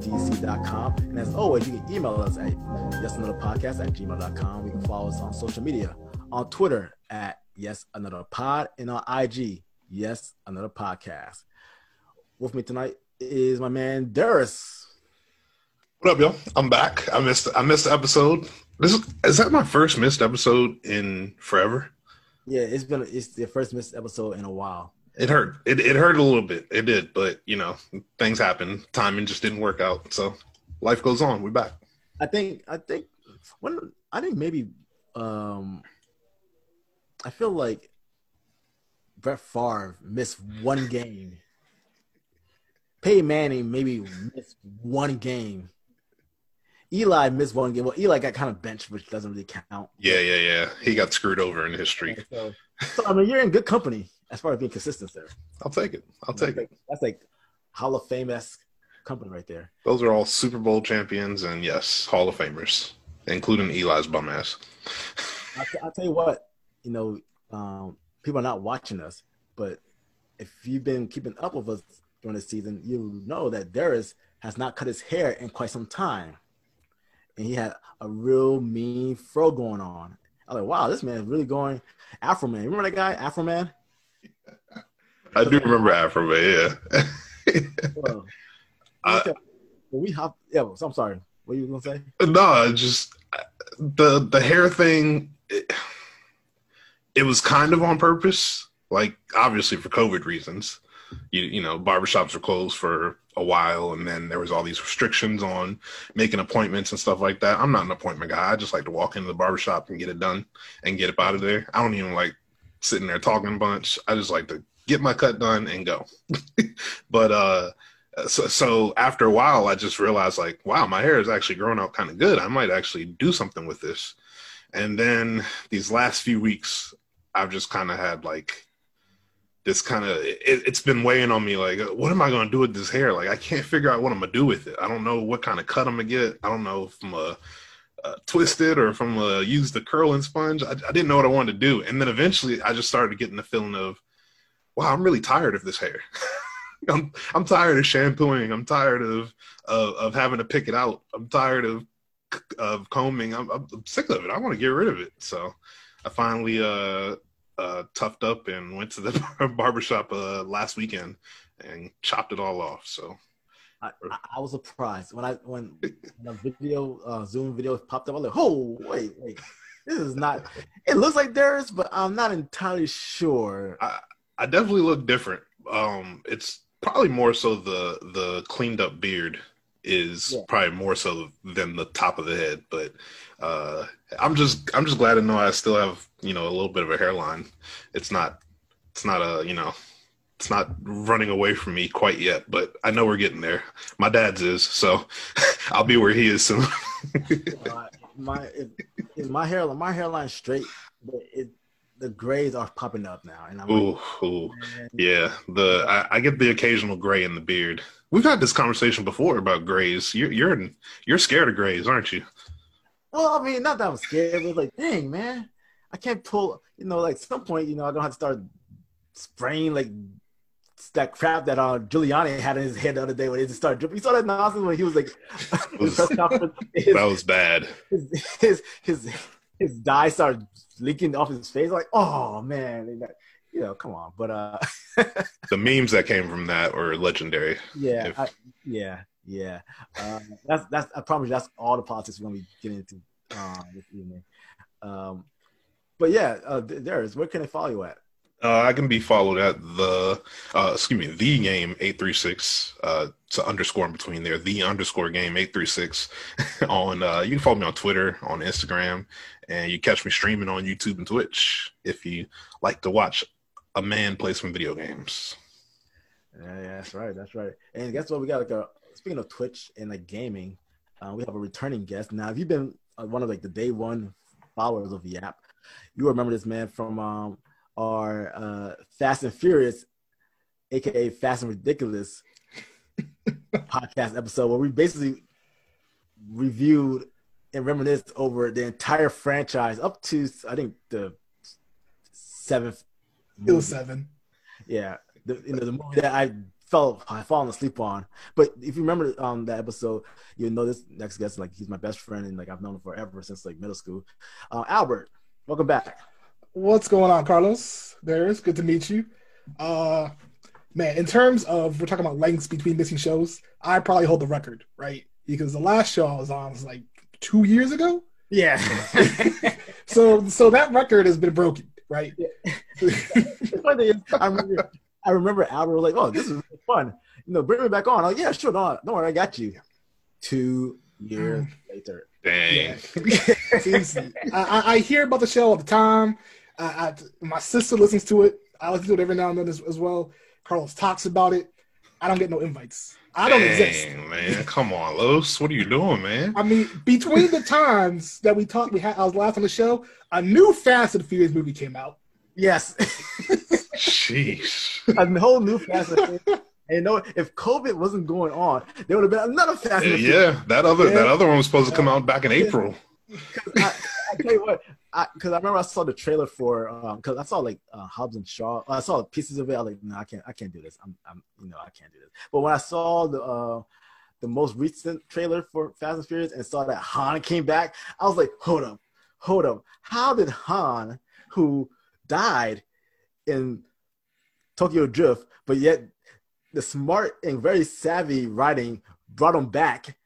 realfundc.com. And as always, you can email us at yes another podcast at gmail.com. We can follow us on social media on Twitter at Yes Another Pod and on IG, Yes Another Podcast. With me tonight is my man Darius. What up, y'all? I'm back. I missed I missed the episode. This is, is that my first missed episode in forever? Yeah, it's been it's the first missed episode in a while. It hurt. It it hurt a little bit. It did, but you know, things happen. Timing just didn't work out. So life goes on. We're back. I think I think when I think maybe um I feel like Brett Favre missed one game. Peyton Manning maybe missed one game. Eli missed one game. Well, Eli got kind of benched, which doesn't really count. Yeah, yeah, yeah. He got screwed over in history. So, so I mean, you're in good company as far as being consistent there. I'll take it. I'll take that's it. That's like Hall of Fame esque company right there. Those are all Super Bowl champions and yes, Hall of Famers, including Eli's bum ass. T- I'll tell you what, you know, um, people are not watching us, but if you've been keeping up with us during the season, you know that Darius has not cut his hair in quite some time. And he had a real mean fro going on. I was like, wow, this man is really going Afro Man. Remember that guy, Afroman? I do remember Afro, but yeah. Well, I- okay. Well, we hop. Yeah, I'm sorry. What are you gonna say? No, just the the hair thing. It, it was kind of on purpose, like obviously for COVID reasons. You you know, barbershops were closed for a while, and then there was all these restrictions on making appointments and stuff like that. I'm not an appointment guy. I just like to walk into the barbershop and get it done and get up out of there. I don't even like sitting there talking a bunch. I just like to get my cut done and go. but uh so, so after a while, I just realized like, wow, my hair is actually growing out kind of good. I might actually do something with this. And then these last few weeks, I've just kind of had like this kind of it, it's been weighing on me. Like, what am I going to do with this hair? Like, I can't figure out what I'm gonna do with it. I don't know what kind of cut I'm gonna get. I don't know if I'm a uh, twist it or if I'm gonna use the curling sponge. I, I didn't know what I wanted to do. And then eventually, I just started getting the feeling of, wow, I'm really tired of this hair. I'm I'm tired of shampooing. I'm tired of of, of having to pick it out. I'm tired of of combing. I'm, I'm sick of it. I want to get rid of it. So I finally uh uh toughed up and went to the barbershop uh last weekend and chopped it all off. So I, I, was surprised when I when the video uh, Zoom video popped up. I was like, "Oh, wait, wait, this is not." It looks like theirs, but I'm not entirely sure. I I definitely look different. Um, it's probably more so the the cleaned up beard is Yeah. probably more so than the top of the head. But uh, I'm just I'm just glad to know I still have you know a little bit of a hairline. It's not it's not a you know it's not running away from me quite yet, but I know we're getting there. My dad's is, so I'll be where he is soon. Uh, my my hair my hairline straight, but it the grays are popping up now, and I'm like, ooh, ooh. Yeah, the I, I get the occasional gray in the beard. We've had this conversation before about grays. You're you're you're scared of grays, aren't you? Well, I mean, not that I'm scared, but like, dang, man, I can't pull. You know, like some point, you know, I don't have to start spraying like that crap that uh Giuliani had in his head the other day when he just started dripping. You saw that nonsense when he was like, in the press conference, his, That was bad. his, his his his dye started leaking off his face. Like, oh man, you know, come on. But uh, The memes that came from that were legendary. yeah, If- I, yeah, yeah. Um, that's that's. I promise you, that's all the politics we're gonna be getting into um, this evening. Um, but yeah, uh, there's where can they follow you at? Uh, I can be followed at the uh, excuse me the game eight three six. Uh, an underscore in between there. The underscore game eight three six on. Uh, you can follow me on Twitter, on Instagram, and you catch me streaming on YouTube and Twitch if you like to watch a man play some video games. Yeah, yeah, that's right, that's right. And guess what? We got like a speaking of Twitch and like gaming, uh, we have a returning guest. Now, if you've been uh, one of like the day one followers of the app, you remember this man from um, our uh, Fast and Furious, aka Fast and Ridiculous podcast episode, where we basically reviewed and reminisced over the entire franchise up to I think the seventh It was seven. Yeah, the, you know the movie that I fell I fallen asleep on. But if you remember um that episode, you know this next guest like he's my best friend and like I've known him forever since like middle school. Uh, Albert, welcome back. What's going on, Carlos? There's good to meet you. Uh, man, in terms of we're talking about lengths between missing shows, I probably hold the record, right? Because the last show I was on was like two years ago. Yeah. so so that record has been broken, right? Yeah. I remember I remember Albert was like, "Oh, this is fun. You know, bring me back on." Like, yeah, sure, no, don't worry, I got you. Two years mm. later. Dang. Yeah. I, I, hear about the show all the time. I, I, my sister listens to it. I listen to it every now and then as, as well. Carlos talks about it. I don't get no invites. I don't Dang, exist. man. Come on, Los. What are you doing, man? I mean, between the times that we talked, we had I was last on the show. A new Fast and Furious movie came out. Yes. Jeez. A whole new Fast and Furious. And you know, if COVID wasn't going on, there would have been another Fast and Furious. Yeah, that other yeah. that other one was supposed to come out back in April. I, I tell you what, because I, I, remember I saw the trailer for because um, I saw like uh, Hobbs and Shaw. I saw pieces of it. I was like, no, I can't, I can't do this. I'm, I'm, you know, I can't do this. But when I saw the uh, the most recent trailer for Fast and Furious and saw that Han came back, I was like, hold up, hold up. How did Han, who died in Tokyo Drift, but yet the smart and very savvy writing brought him back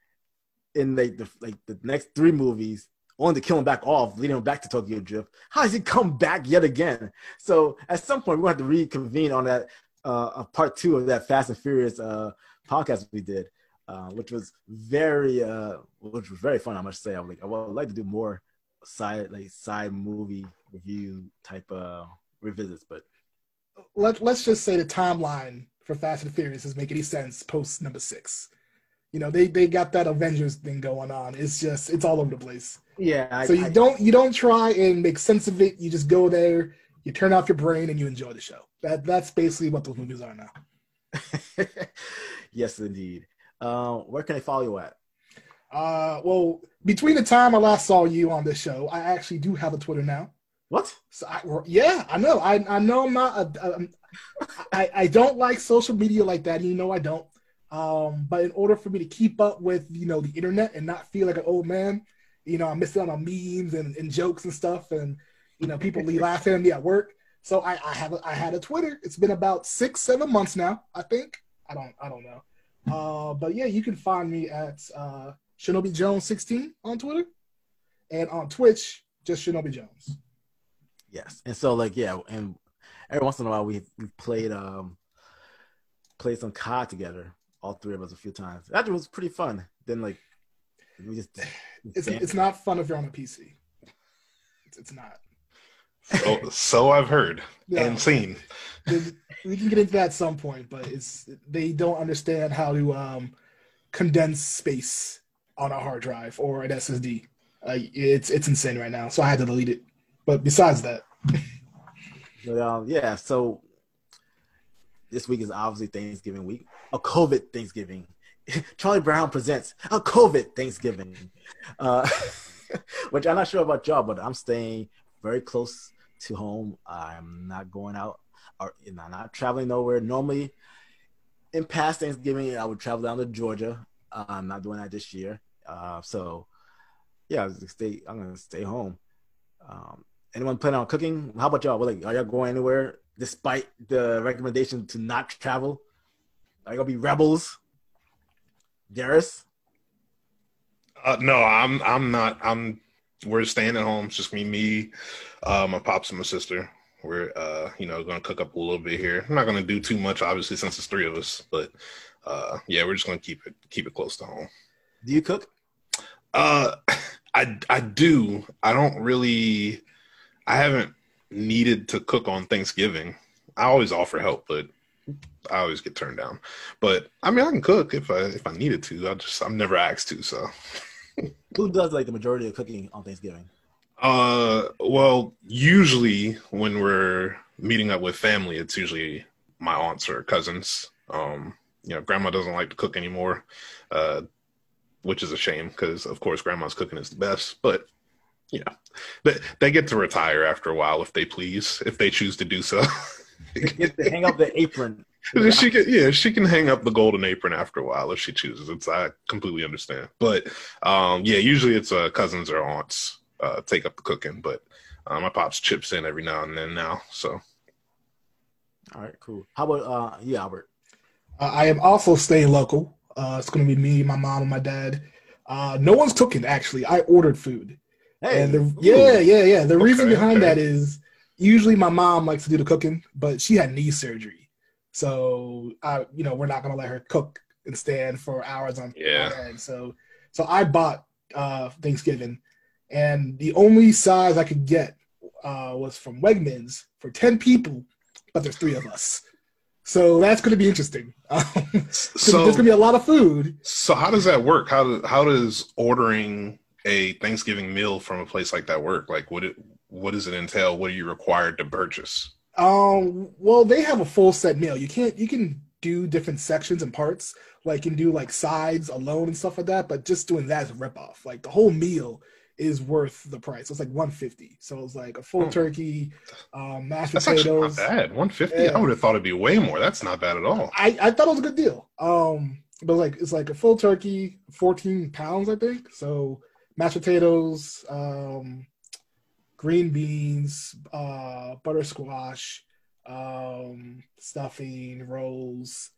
in like the like the next three movies only to kill him back off, leading him back to Tokyo Drift. How does he come back yet again? So at some point, we're going to have to reconvene on that uh, part two of that Fast and Furious uh, podcast we did, uh, which was very, uh, which was very fun. I must say, I would like, I would like to do more side like side movie review type of revisits, but let let's just say the timeline for Fast and Furious doesn't make any sense post number six. You know, they they got that Avengers thing going on. It's just it's all over the place. Yeah. So you I, don't you don't try and make sense of it. You just go there, you turn off your brain, and you enjoy the show. That that's basically what those movies are now. yes, indeed. Uh, where can I follow you at? Uh, well, between the time I last saw you on this show, I actually do have a Twitter now. What? So I, yeah, I know. I I know I'm not. I I don't like social media like that. You know I don't. Um, but in order for me to keep up with you know the internet and not feel like an old man, you know, I'm missing out on memes and, and jokes and stuff, and you know, people be laughing at me at work. So I, I have a, I had a Twitter. It's been about six, seven months now, I think. I don't I don't know. Uh, but yeah, you can find me at uh, Shinobi Jones 16 on Twitter, and on Twitch, just Shinobi Jones. Yes, and so like yeah, and every once in a while we we played um played some COD together, all three of us a few times. That was pretty fun. Then like we just it's it's not fun if you're on a PC. It's, it's not. So, so I've heard yeah. and seen. We can get into that at some point, but it's they don't understand how to um, condense space on a hard drive or an SSD. Uh, it's it's insane right now, so I had to delete it. But besides that, but, um, yeah. So this week is obviously Thanksgiving week, a COVID Thanksgiving. Charlie Brown presents a COVID Thanksgiving, uh, which I'm not sure about y'all, but I'm staying very close to home. I'm not going out or you know, not traveling nowhere. Normally, in past Thanksgiving, I would travel down to Georgia. Uh, I'm not doing that this year. Uh, so, yeah, stay. I'm gonna stay home. Um, anyone planning on cooking? How about y'all? Like, are y'all going anywhere despite the recommendation to not travel? Are you gonna be rebels? Darius? Uh, no, I'm. I'm not. I'm. We're staying at home. It's just me, me, uh, my pops, and my sister. We're, uh, you know, gonna cook up a little bit here. I'm not gonna do too much, obviously, since it's three of us. But uh, yeah, we're just gonna keep it keep it close to home. Do you cook? Uh, I I do. I don't really. I haven't needed to cook on Thanksgiving. I always offer help, but I always get turned down. But I mean, I can cook if I if I needed to. I just I'm never asked to. So, who does like the majority of cooking on Thanksgiving? Uh, well, usually when we're meeting up with family, it's usually my aunts or cousins. Um, you know, grandma doesn't like to cook anymore, uh, which is a shame because, of course, grandma's cooking is the best. But you know, they they get to retire after a while if they please, if they choose to do so. Get to hang up the apron. she can, yeah, she can hang up the golden apron after a while if she chooses. It's I completely understand, but um, yeah, usually it's uh, cousins or aunts uh, take up the cooking, but uh, my pops chips in every now and then now. So, all right, cool. How about uh, you, Albert? Uh, I am also staying local. Uh, it's going to be me, my mom, and my dad. Uh, no one's cooking actually. I ordered food. Hey, and the, yeah, yeah, yeah. The okay, reason behind okay. that is usually my mom likes to do the cooking, but she had knee surgery, so I, you know, we're not gonna let her cook and stand for hours on yeah. end. So, so I bought uh, Thanksgiving, and the only size I could get uh, was from Wegmans for ten people, but there's three of us. So that's going to be interesting. so there's going to be a lot of food. So how does that work? How do, how does ordering a Thanksgiving meal from a place like that work? Like, what it what does it entail? What are you required to purchase? Um, well, they have a full set meal. You can't you can do different sections and parts, like you can do like sides alone and stuff like that. But just doing that is a ripoff. Like the whole meal is worth the price. It's like 150. So it's like a full oh. turkey, um, mashed That's potatoes. not bad. 150. Yeah. I would have thought it'd be way more. That's not bad at all. I, I thought it was a good deal. Um, but like it's like a full turkey, 14 pounds, I think. So mashed potatoes, um, green beans, uh, butter squash, um, stuffing, rolls,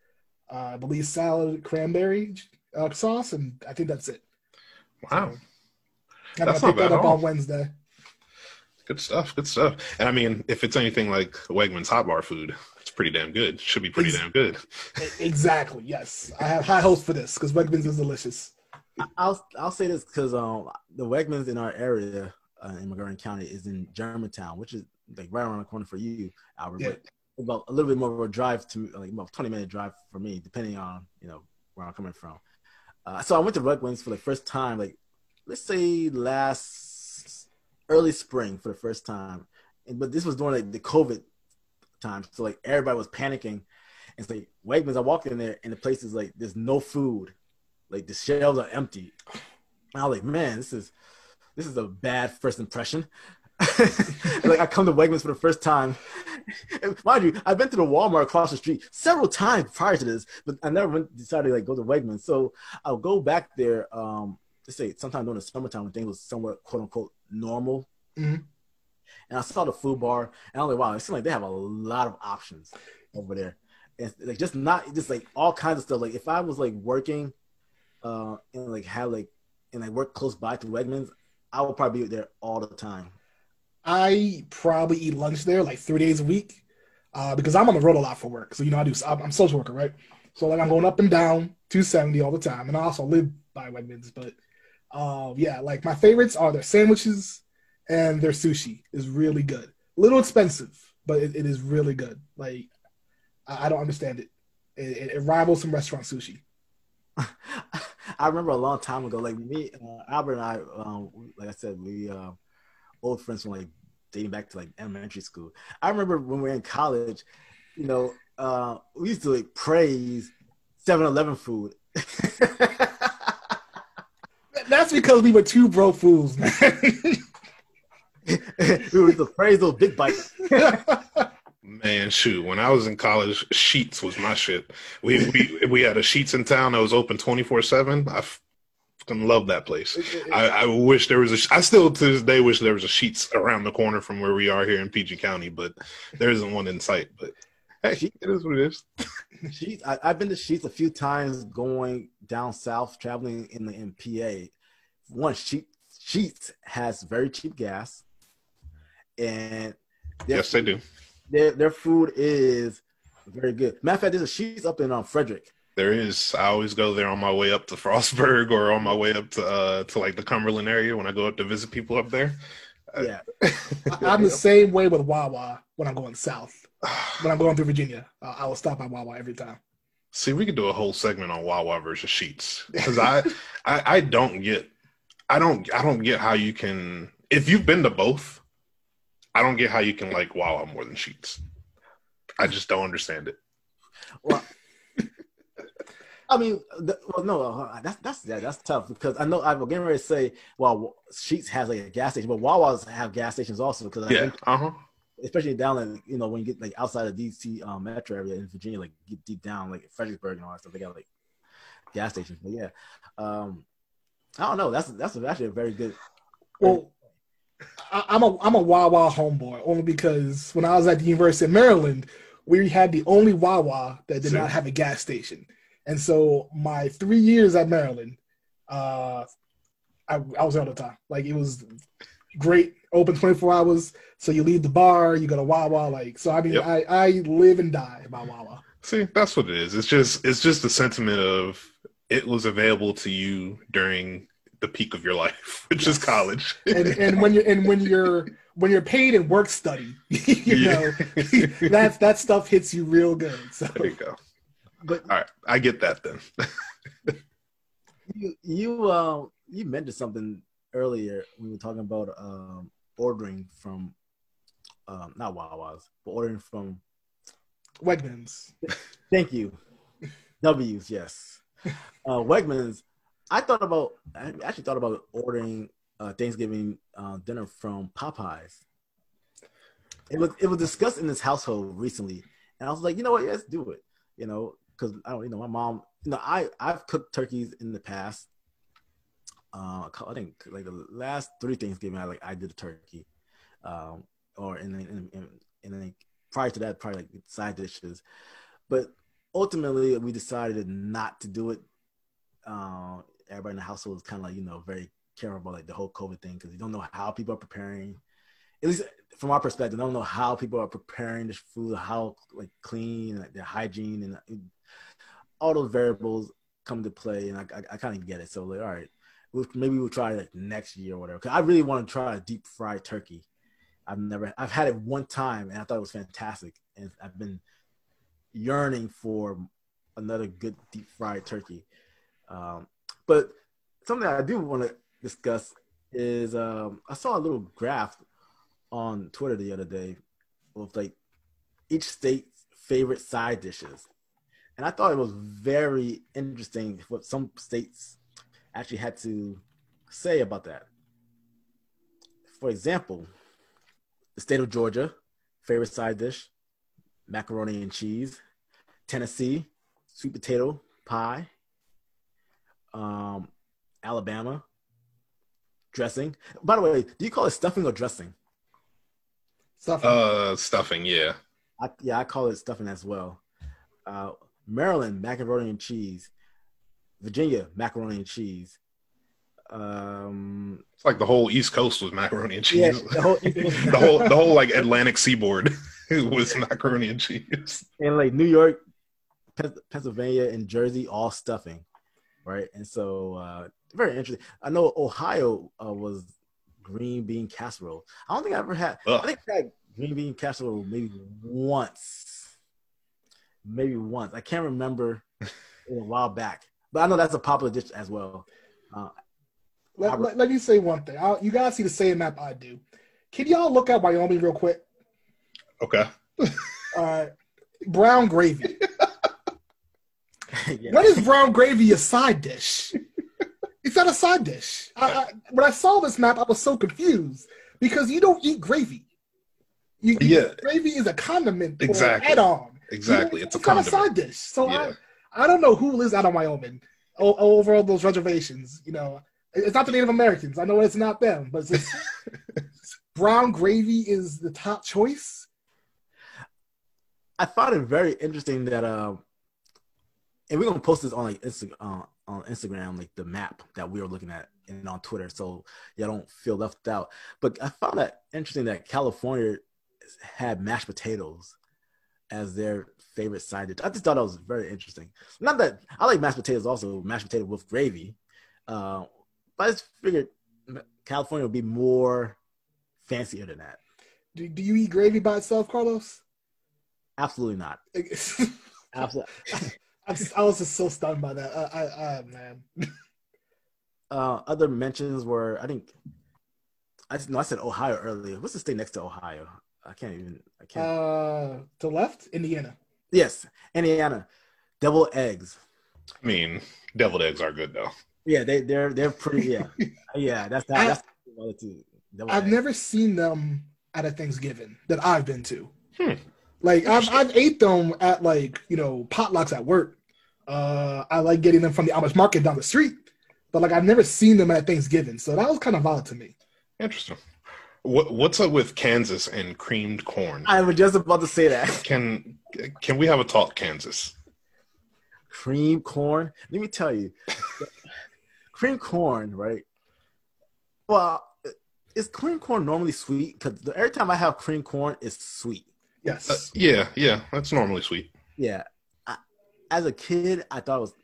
uh, I believe salad, cranberry uh, sauce, and I think that's it. Wow. So, that's not bad that up on Wednesday. Good stuff. Good stuff. And I mean, if it's anything like Wegmans hot bar food, it's pretty damn good. Should be pretty damn good. Exactly. Yes, I have high hopes for this because Wegmans is delicious. I'll I'll say this because um the Wegmans in our area uh, in Montgomery County is in Germantown, which is like right around the corner for you, Albert. Yeah. But about a little bit more of a drive to like about twenty minute drive for me, depending on you know where I'm coming from. Uh, so I went to Wegmans for the first time, like let's say last early spring for the first time, and, but this was during like the COVID time, so like everybody was panicking. And it's like Wegmans, I walked in there and the place is like there's no food like the shelves are empty. And I was like, man, this is this is a bad first impression. like I come to Wegmans for the first time. And mind you, I've been to the Walmart across the street several times prior to this, but I never went, decided to like go to Wegmans. So I'll go back there. Um, let's say sometime during the summertime when things was somewhat quote unquote normal. Mm-hmm. And I saw the food bar, and I was like, wow, it seems like they have a lot of options over there. And like just not just like all kinds of stuff. Like if I was like working uh, and like have like and like work close by to Wegmans, I will probably be there all the time. I probably eat lunch there like three days a week uh, because I'm on the road a lot for work. So you know, I do. I'm, I'm social worker, right? So like I'm going up and down 270 all the time, and I also live by Wegmans. But uh, yeah, like my favorites are their sandwiches and their sushi is really good. A little expensive, but it, it is really good. Like I, I don't understand it. It, it. it rivals some restaurant sushi. I remember a long time ago, like me, uh, Albert and I, um, like I said, we uh, old friends from like dating back to like elementary school. I remember when we were in college, you know, uh, we used to like praise 7-Eleven food. That's because we were two broke fools, man. we were to praise those big bites. Man, shoot! When I was in college, Sheetz was my shit. We we we had a Sheetz in town that was open twenty four seven. I fucking love that place. I, I wish there was a. I still to this day wish there was a Sheetz around the corner from where we are here in PG County, but there isn't one in sight. But hey, it is what it is. Sheetz. I, have been to Sheetz a few times going down south, traveling in the MPA. One Sheetz Sheetz has very cheap gas, and yes, they do their their food is very good. Matter of fact, there's a Sheetz up in um, Frederick. There is. I always go there on my way up to Frostburg or on my way up to uh, to like the Cumberland area when I go up to visit people up there. Yeah, I'm the same way with Wawa when I'm going south. When I'm going through Virginia, uh, I will stop at Wawa every time. See, we could do a whole segment on Wawa versus Sheetz because I, I I don't get I don't I don't get how you can if you've been to both I don't get how you can like Wawa more than Sheetz. I just don't understand it. Well, I mean, the, well, no, uh, that's that's yeah, that's tough because I know I was getting ready to say, well, Sheetz has like a gas station, but Wawa's have gas stations also because yeah, uh huh. especially down in you know when you get like outside of DC um, metro area in Virginia, like get deep down like Fredericksburg and all that stuff. They got like gas stations. But yeah, um, I don't know. That's that's actually a very good. Well, I, I'm a I'm a Wawa homeboy only because when I was at the University of Maryland, we had the only Wawa that did not have a gas station, and so my three years at Maryland, uh, I, I was there all the time. Like it was great, open 24 hours. So you leave the bar, you go to Wawa. Like so, I mean, Yep. I I live and die by Wawa. See, that's what it is. It's just it's just the sentiment of it was available to you during the peak of your life, which is college. and and when you're and when you're when you're paid in work study, you Yeah. know that that stuff hits you real good. So there you go. But All right, I get that then. you you uh, you mentioned something earlier when we were talking about um, ordering from um, not Wawa's, but ordering from. Wegmans. Thank you, W's. Yes, uh, Wegmans. I thought about. I actually thought about ordering uh, Thanksgiving uh, dinner from Popeyes. It was it was discussed in this household recently, and I was like, you know what? Let's do it. You know, because I don't. You know, my mom. You know, I I've cooked turkeys in the past. Uh, I think like the last three Thanksgiving, I like I did a turkey, um, or then and, and then prior to that, probably like side dishes, but ultimately we decided not to do it. Uh, everybody in the household is kind of like you know very careful about like the whole COVID thing because you don't know how people are preparing. At least from our perspective, I don't know how people are preparing this food, how like clean, like their hygiene, and all those variables come to play. And I, I, I kind of get it. So like, all right, we'll, maybe we'll try it like next year or whatever. Cause I really want to try a deep fried turkey. I've never, I've had it one time and I thought it was fantastic, and I've been yearning for another good deep fried turkey. Um, but something I do want to discuss is um, I saw a little graph on Twitter the other day of like each state's favorite side dishes, and I thought it was very interesting what some states actually had to say about that. For example, the state of Georgia, favorite side dish, macaroni and cheese. Tennessee, sweet potato pie. Um, Alabama, dressing. By the way, do you call it stuffing or dressing? Stuff. Uh, stuffing, yeah. I, yeah, I call it stuffing as well. Uh, Maryland, macaroni and cheese. Virginia, macaroni and cheese. Um, It's like the whole East Coast was macaroni and yeah, cheese. the whole, the whole the whole like Atlantic seaboard was macaroni and cheese. and like New York, Pennsylvania, and Jersey, all stuffing, right? And so, uh, very interesting. I know Ohio uh, was green bean casserole. I don't think I ever had. Ugh. I think I had green bean casserole maybe once, maybe once. I can't remember a while back, but I know that's a popular dish as well. Uh, let, let, let me say one thing. I, you guys see the same map I do. Can y'all look at Wyoming real quick? Okay. Uh, brown gravy. yeah. When is brown gravy a side dish? It's not a side dish. I, I, when I saw this map, I was so confused because you don't eat gravy. You, you- Yeah. gravy is a condiment Exactly. or add-on. Exactly. You- It's a not a side dish. So Yeah. I, I don't know who lives out of Wyoming o- over all those reservations. You know, it's not the Native Americans. I know it's not them, but it's just, brown gravy is the top choice. I found it very interesting that um, and we're gonna post this on like Insta- uh, on Instagram, like the map that we were looking at, and on Twitter, so y'all don't feel left out. But I found that interesting that California had mashed potatoes as their favorite side dish. I just thought that was very interesting. Not that I like mashed potatoes, also mashed potato with gravy, uh, but I just figured California would be more fancier than that. Do, do you eat gravy by itself, Carlos? Absolutely not. Absolutely. I'm I was just so stunned by that. I, I, I man. uh, other mentions were I think I no I said Ohio earlier. What's the state next to Ohio? I can't even I can't. Uh, to left, Indiana. yes, Indiana, deviled eggs. I mean, deviled eggs are good though. Yeah, they they're they're pretty. Yeah, yeah. That's that. I- That's the other two. Deviled I've eggs. never seen them at a Thanksgiving that I've been to. Hmm. Like I've I've ate them at like you know potlucks at work. Uh, I like getting them from the Amish market down the street, but like I've never seen them at Thanksgiving, so that was kind of odd to me. Interesting. What what's up with Kansas and creamed corn? I was just about to say that. Can can we have a talk, Kansas? Cream corn. Let me tell you, cream corn, right? Well, is cream corn normally sweet? Because every time I have cream corn, it's sweet. Yes. Uh, yeah, yeah, that's normally sweet. Yeah. I, as a kid, I thought it was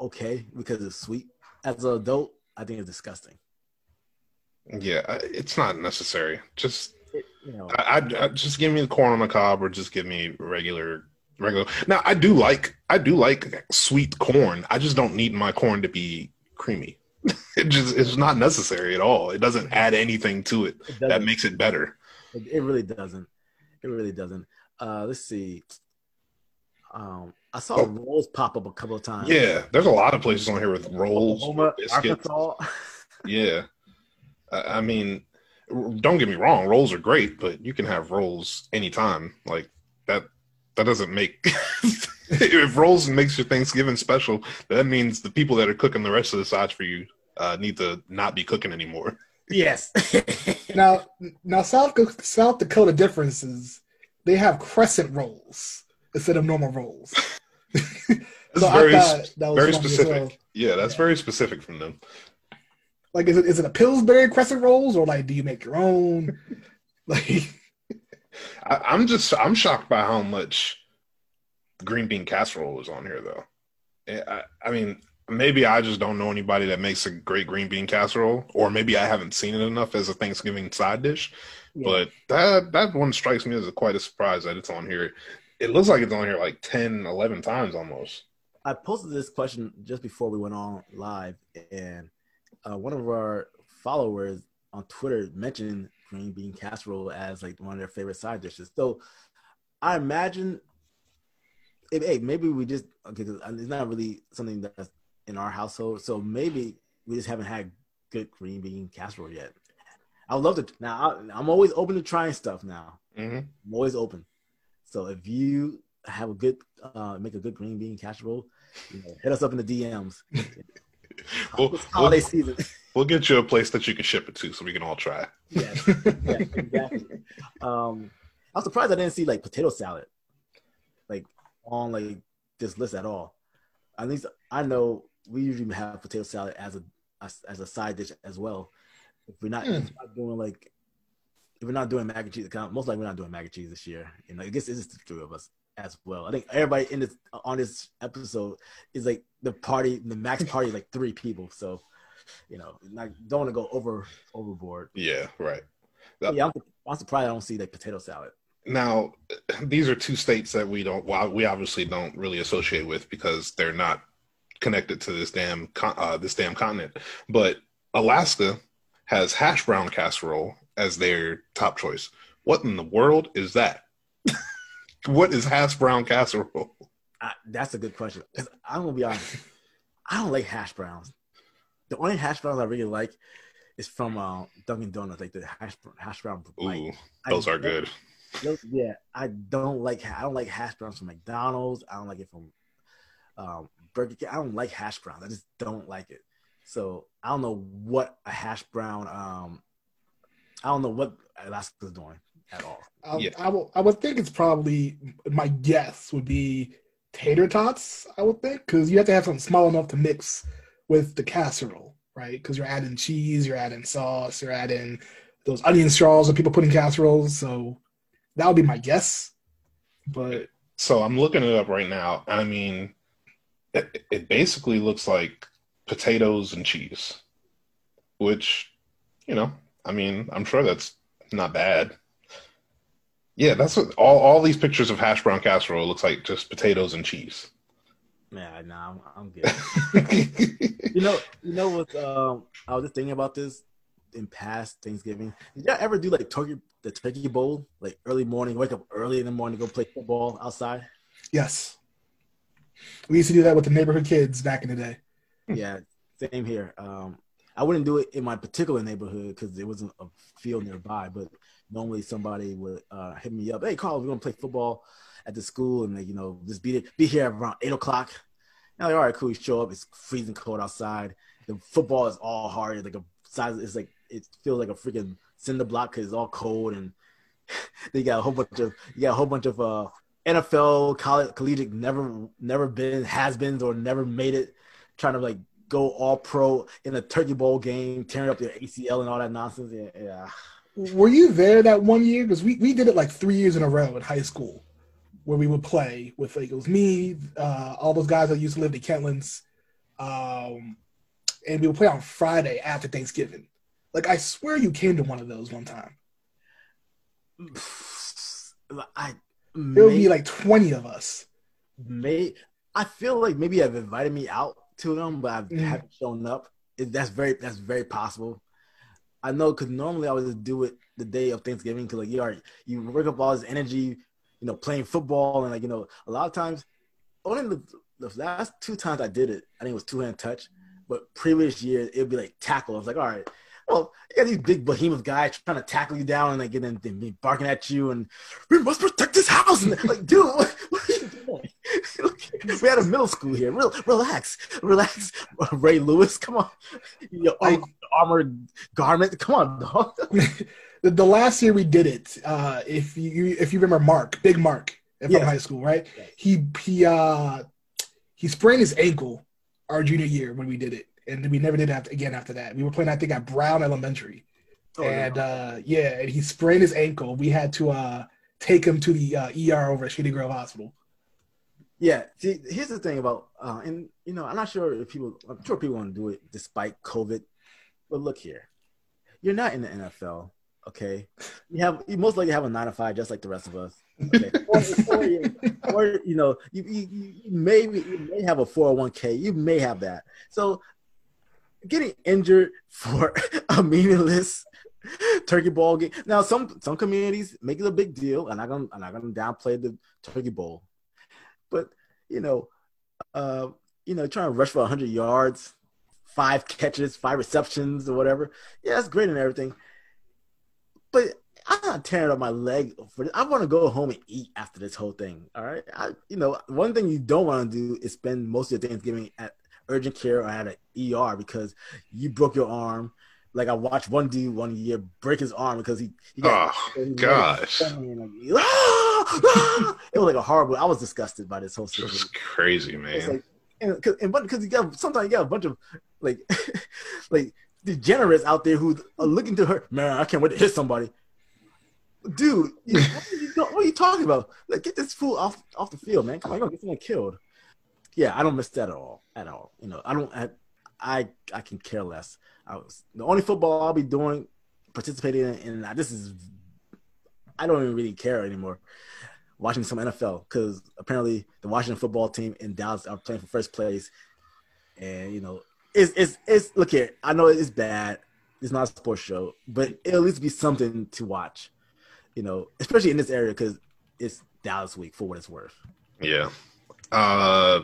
okay because it's sweet. As an adult, I think it's disgusting. Yeah, I- it's not necessary. Just It, you know, I, I, I just give me the corn on the cob, or just give me regular regular. Now I do like I do like sweet corn. I just don't need my corn to be creamy. it just it's not necessary at all. It doesn't add anything to it it that makes it better. It, it really doesn't. It really doesn't. Uh, let's see. Um, I saw Oh. rolls pop up a couple of times. Yeah, there's a lot of places on here with rolls, Oklahoma, biscuits. Arkansas. Yeah, I, I mean, don't get me wrong, rolls are great, but you can have rolls anytime. Like that, that doesn't make. if rolls makes your Thanksgiving special, that means the people that are cooking the rest of the sides for you uh, need to not be cooking anymore. yes. Now, now South South Dakota differences. They have crescent rolls instead of normal rolls. So very, thought that was very specific. well. Yeah, that's very specific from them. Like, is it is it a Pillsbury crescent rolls or like do you make your own? Like, I, I'm just, I'm shocked by how much green bean casserole is on here, though. Eh, I, I mean, maybe I just don't know anybody that makes a great green bean casserole, or maybe I haven't seen it enough as a Thanksgiving side dish. Yeah. But that that one strikes me as a, quite a surprise that it's on here. It looks like it's on here like 10, 11 times almost. I posted this question just before we went on live, and uh, one of our followers on Twitter mentioned green bean casserole as like one of their favorite side dishes. So I imagine, if, hey, maybe we just okay, 'cause it's not really something that's in our household. So maybe we just haven't had good green bean casserole yet. I would love to. Now I, I'm always open to trying stuff. Now hmm I'm always open. So if you have a good, uh, make a good green bean casserole, you know, hit us up in the DMs. We'll, holiday we'll, season. we'll get you a place that you can ship it to so we can all try. yes, exactly. Um, I was surprised I didn't see like potato salad, like on like this list at all. At least I know we usually have potato salad as a as, as a side dish as well. If we're not, if hmm. we're not doing like if we're not doing mac and cheese, 'cause most likely we're not doing mac and cheese this year. You know, I guess it's just the three of us as well. I think everybody in this on this episode is like the party, the max party is like three people. So, you know, not, don't want to go over overboard. Yeah, right. But yeah, I'm, I'm surprised I don't see like potato salad. Now, these are two states that we don't, well, we obviously don't really associate with because they're not connected to this damn, con- uh, this damn continent. But Alaska has hash brown casserole as their top choice. What in the world is that? what is hash brown casserole? I, that's a good question. 'Cause I'm gonna be honest, I don't like hash browns. The only hash browns I really like is from uh, Dunkin' Donuts, like the hash hash brown. Like, Ooh, I those are good. those- yeah, I don't like I don't like hash browns from McDonald's. I don't like it from um, Burger King. I don't like hash browns. I just don't like it. So I don't know what a hash brown. Um, I don't know what Alaska's doing at all. I, Yeah. I, will, I would think it's probably my guess would be tater tots. I would think because you have to have something small enough to mix with the casserole, right? Because you're adding cheese, you're adding sauce, you're adding those onion straws that people put in casseroles. So that would be my guess. But So I'm looking it up right now. I mean, it, it basically looks like potatoes and cheese, which, you know, I mean, I'm sure that's not bad. Yeah, that's what all, all these pictures of hash brown casserole looks like just potatoes and cheese. Yeah, nah, I'm, I'm good. you know, you know what? Um, I was just thinking about this in past Thanksgiving. Did y'all ever do like turkey, the turkey bowl, like early morning, wake up early in the morning, go play football outside? yes, we used to do that with the neighborhood kids back in the day. yeah, same here. Um, I wouldn't do it in my particular neighborhood because there wasn't a field nearby. But normally somebody would uh, hit me up. Hey, Carl, we're gonna play football at the school, and like, you know, just be be here around eight o'clock. I'm like, all right, cool. You show up. It's freezing cold outside. The football is all hard. It's Like a size. It's like it feels like a freaking cinder block because it's all cold, and they got a whole bunch of you got a whole bunch of uh, NFL college collegiate never never been has beens or never made it, trying to like go all pro in a turkey bowl game, tearing up their ACL and all that nonsense. Yeah. yeah. Were you there that one year? Because we, we did it like three years in a row in high school, where we would play with like it was me, uh, all those guys that used to live in Kentlands, um, and we would play on Friday after Thanksgiving. Like I swear you came to one of those one time. I there would be like twenty of us. May I feel like maybe I've invited me out to them, but I mm. haven't shown up. It, that's very that's very possible. I know because normally I would just do it the day of Thanksgiving because like you are you work up all this energy, you know, playing football and like you know a lot of times. Only the, the last two times I did it, I think it was two hand touch. But previous years it'd be like tackle. I was like, all right, well, you got these big behemoth guys trying to tackle you down and like and then barking at you and we must protect this house and like, dude, what, what are you doing? we had a middle school here. Real, relax, relax. Ray Lewis, come on. Your armored garment, come on, dog. the, the last year we did it, uh, if you if you remember Mark, Big Mark from yeah. high school, right? He he uh he sprained his ankle our junior year when we did it and we never did it again after that. We were playing, I think, at Brown Elementary, oh, and yeah. Uh, yeah, and he sprained his ankle. We had to uh, take him to the uh, ER over at Shady Grove Hospital. Yeah, see, here's the thing about, uh, and you know, I'm not sure if people, I'm sure people want to do it despite COVID, but look here, you're not in the NFL, okay? You have, you most likely have a nine to five, just like the rest of us. Okay. or, or, or, you know, you, you, you may you may have a 401k, you may have that. So getting injured for a meaningless turkey ball game. Now, some some communities make it a big deal, and I'm gonna I'm not gonna downplay the turkey bowl, but you know, uh, you know, trying to rush for 100 yards, five catches, five receptions, or whatever. Yeah, that's great and everything, but I'm not tearing up my leg for this. I want to go home and eat after this whole thing. All right, I, you know, one thing you don't want to do is spend most of your Thanksgiving at urgent care or at an ER because you broke your arm. Like I watched one dude one year break his arm because he, he got oh gosh. Like, ah, ah! it was like a horrible. I was disgusted by this whole situation. It's crazy, man. Like, and because you got sometimes you got a bunch of like like degenerates out there who are looking to her. Man, I can't wait to hit somebody. Dude, what, are you, what, are you, talking about? Like, get this fool off off the field, man. Come on, you're gonna get someone killed yeah, I don't miss that at all. At all. You know, I don't. I I, can care less. I was the only football I'll be doing, participating in, and this is. I don't even really care anymore. Watching some NFL because apparently the Washington football team in Dallas are playing for first place, and you know it's it's it's look here. I know it's bad. It's not a sports show, but it'll at least be something to watch. You know, especially in this area because it's Dallas week for what it's worth. Yeah. Uh,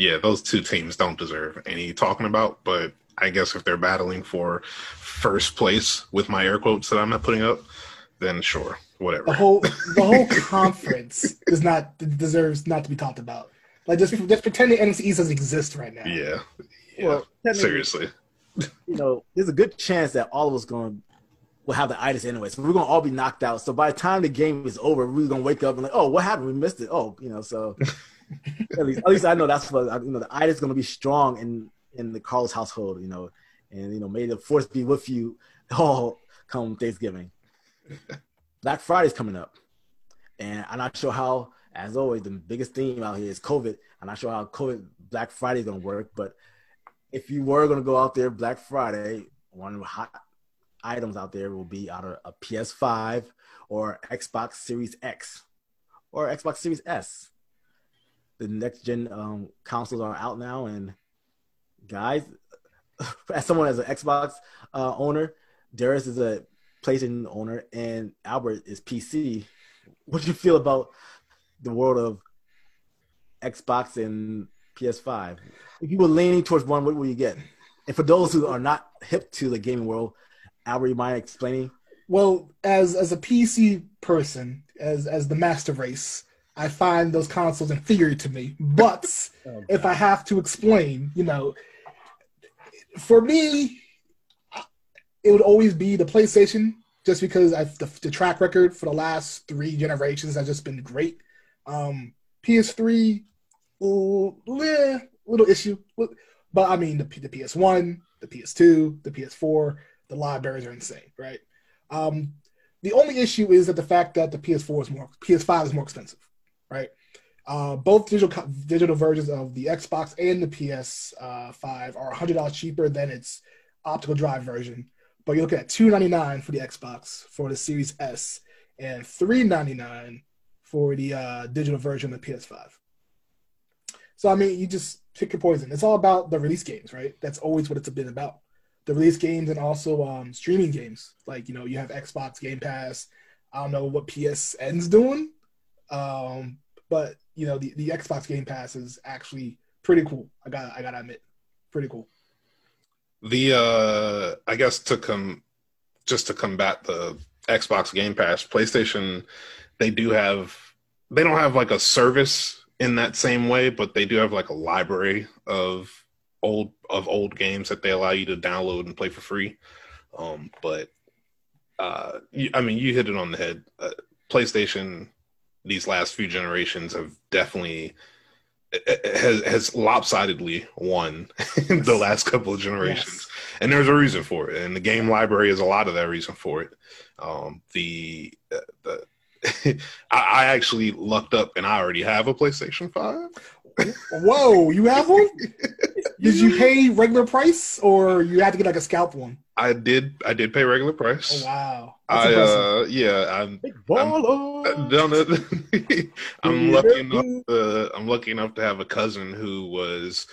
yeah, those two teams don't deserve any talking about. But I guess if they're battling for first place with my air quotes that I'm not putting up, then sure, whatever. The whole the whole conference does not deserves not to be talked about. Like just just pretend the NFC East doesn't exist right now. Yeah. yeah. Well, seriously. You know, there's a good chance that all of us going will have the itis anyway. So we're gonna all be knocked out. So by the time the game is over, we're gonna wake up and like, oh, what happened? We missed it. Oh, you know, so at least, at least I know that's what you know. The itis is going to be strong in in the Carlos household, you know, and you know, may the force be with you all come Thanksgiving. Black Friday's coming up, and I'm not sure how. As always, the biggest theme out here is COVID. I'm not sure how COVID Black Friday is going to work, but if you were going to go out there Black Friday, one of the hot items out there will be either a PS5 or Xbox Series X or Xbox Series S the next gen um, consoles are out now, and guys, as someone as an Xbox uh, owner, Darius is a PlayStation owner, and Albert is PC. What do you feel about the world of Xbox and PS5? If you were leaning towards one, what will you get? And for those who are not hip to the gaming world, Albert, you mind explaining? Well, as as a PC person, as as the master race, I find those consoles inferior to me. But oh, if I have to explain, you know, for me, it would always be the PlayStation, just because I've, the, the track record for the last three generations has just been great. Um, PS3, little, little issue, but I mean the, the PS1, the PS2, the PS4, the libraries are insane, right? Um, the only issue is that the fact that the PS4 is more, PS5 is more expensive, right? Uh, both digital digital versions of the Xbox and the PS5 are $100 cheaper than its optical drive version. But you're looking at 299 for the Xbox for the Series S and 399 for the uh, digital version of the PS5. So I mean, you just pick your poison. It's all about the release games, right? That's always what it's been about. The release games and also um, streaming games. Like you know, you have Xbox Game Pass. I don't know what PSN's doing, um, but you know, the, the Xbox Game Pass is actually pretty cool. I got I gotta admit, pretty cool. The uh I guess to come just to combat the Xbox Game Pass, PlayStation, they do have they don't have like a service in that same way, but they do have like a library of old of old games that they allow you to download and play for free. Um, but uh, you, I mean, you hit it on the head. Uh, PlayStation these last few generations have definitely has has lopsidedly won the last couple of generations, yes. and there's a reason for it. And the game library is a lot of that reason for it. Um, the uh, the I, actually lucked up and I already have a PlayStation Five. Whoa, you have one? did you pay regular price or you had to get like a scalp one? I did. I did pay regular price. Oh, wow. That's I uh, yeah. I'm. I'm. I'm lucky enough. To, I'm lucky enough to have a cousin who was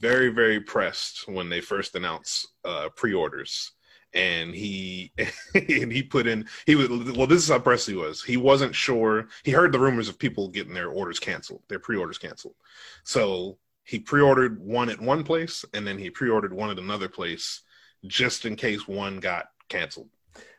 very very pressed when they first announced uh, pre-orders and he and he put in he was well this is how pressed he was he wasn't sure he heard the rumors of people getting their orders canceled their pre-orders canceled so he pre-ordered one at one place and then he pre-ordered one at another place just in case one got canceled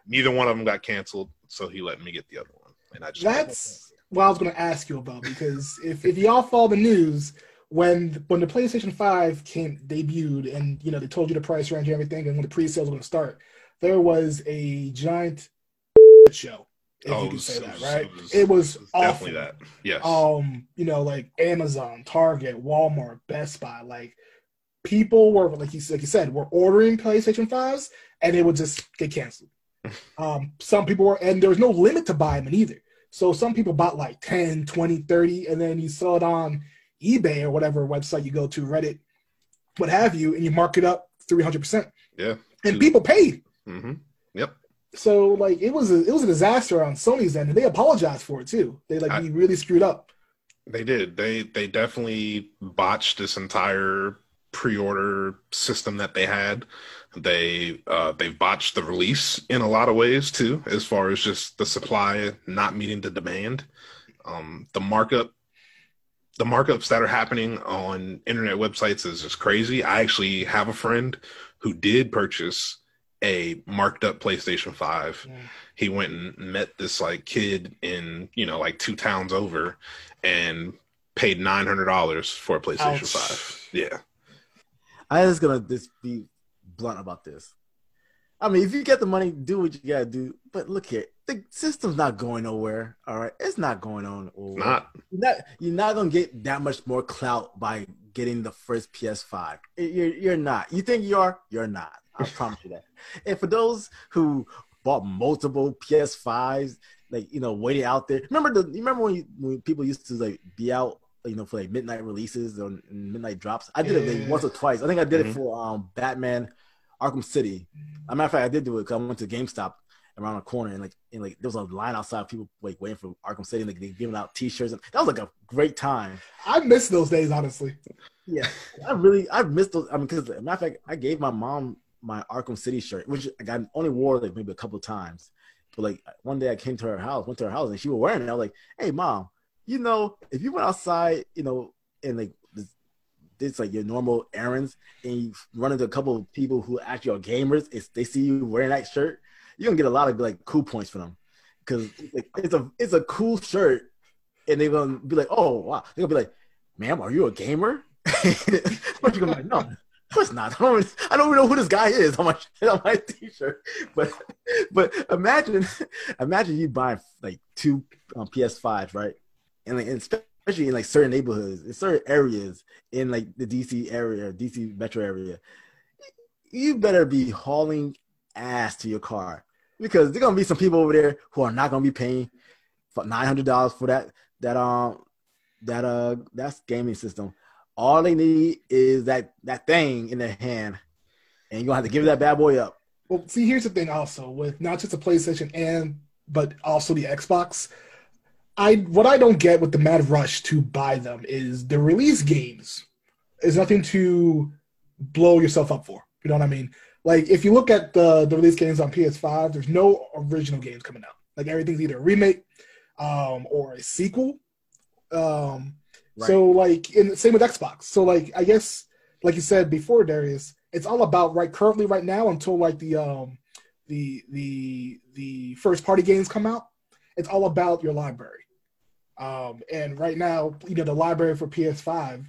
neither one of them got canceled so he let me get the other one and I just that's what I was going to ask you about because if if y'all follow the news when when the PlayStation Five came debuted, and you know they told you the price range and everything, and when the pre-sales were going to start, there was a giant show. If oh, you can say that, right? It was, it was definitely that. Yes. Um, you know, like Amazon, Target, Walmart, Best Buy, like people were like you like you said, were ordering PlayStation fives, and it would just get canceled. um, some people were, and there was no limit to buy them either. So some people bought like 10, 20, 30, and then you sell it on eBay or whatever website you go to, Reddit, what have you, and you mark it up 300%. Yeah. And people paid. Mm-hmm. Yep. So like it was a it was a disaster on Sony's end, and they apologized for it too. They like I, really screwed up. They did. They they definitely botched this entire pre-order system that they had. They uh, they botched the release in a lot of ways too, as far as just the supply not meeting the demand. Um, the markup the markups that are happening on internet websites is just crazy. I actually have a friend who did purchase a marked up PlayStation 5. Yeah. He went and met this like kid in, you know, like two towns over and paid $900 for a PlayStation Ouch. 5. Yeah. I going to just be blunt about this. I mean, if you get the money, do what you got to do. But look here, the system's not going nowhere. All right, it's not going on. Not. You're not. You're not gonna get that much more clout by getting the first PS5. You're, you're not. You think you are? You're not. I promise you that. And for those who bought multiple PS5s, like you know, waiting out there. Remember the? Remember when, you, when people used to like be out, you know, for like midnight releases or midnight drops. I did yeah. it like once or twice. I think I did mm-hmm. it for um Batman, Arkham City. As a matter of fact, I did do it because I went to GameStop around the corner and like and like there was a line outside people like waiting for Arkham City and like they giving out T-shirts and that was like a great time. I miss those days honestly. Yeah, I really I missed those. I mean, because matter of fact, I gave my mom my Arkham City shirt, which like, I only wore like maybe a couple of times. But like one day I came to her house, went to her house, and she was wearing it. I was like, "Hey, mom, you know, if you went outside, you know, and like it's like your normal errands, and you run into a couple of people who actually are gamers, if they see you wearing that shirt, you're gonna get a lot of like cool points for them because like, it's a it's a cool shirt, and they're gonna be like, oh wow, they're gonna be like, ma'am, are you a gamer? but you're gonna be like, no, of course not. I don't, I don't even know who this guy is on my on my t-shirt. But but imagine imagine you buying like two um, PS5s, right? And like especially in like certain neighborhoods, in certain areas in like the DC area, DC metro area, you better be hauling ass to your car because there's gonna be some people over there who are not gonna be paying for nine hundred dollars for that that um that uh that's gaming system. All they need is that that thing in their hand, and you're gonna have to give that bad boy up. Well, see, here's the thing. Also, with not just the PlayStation and but also the Xbox, I what I don't get with the mad rush to buy them is the release games is nothing to blow yourself up for. You know what I mean? Like if you look at the the release games on PS5, there's no original games coming out. Like everything's either a remake um, or a sequel. Um, right. So like in the same with Xbox. So like I guess like you said before, Darius, it's all about right currently right now until like the um the the the first party games come out. It's all about your library. Um, and right now, you know, the library for PS5,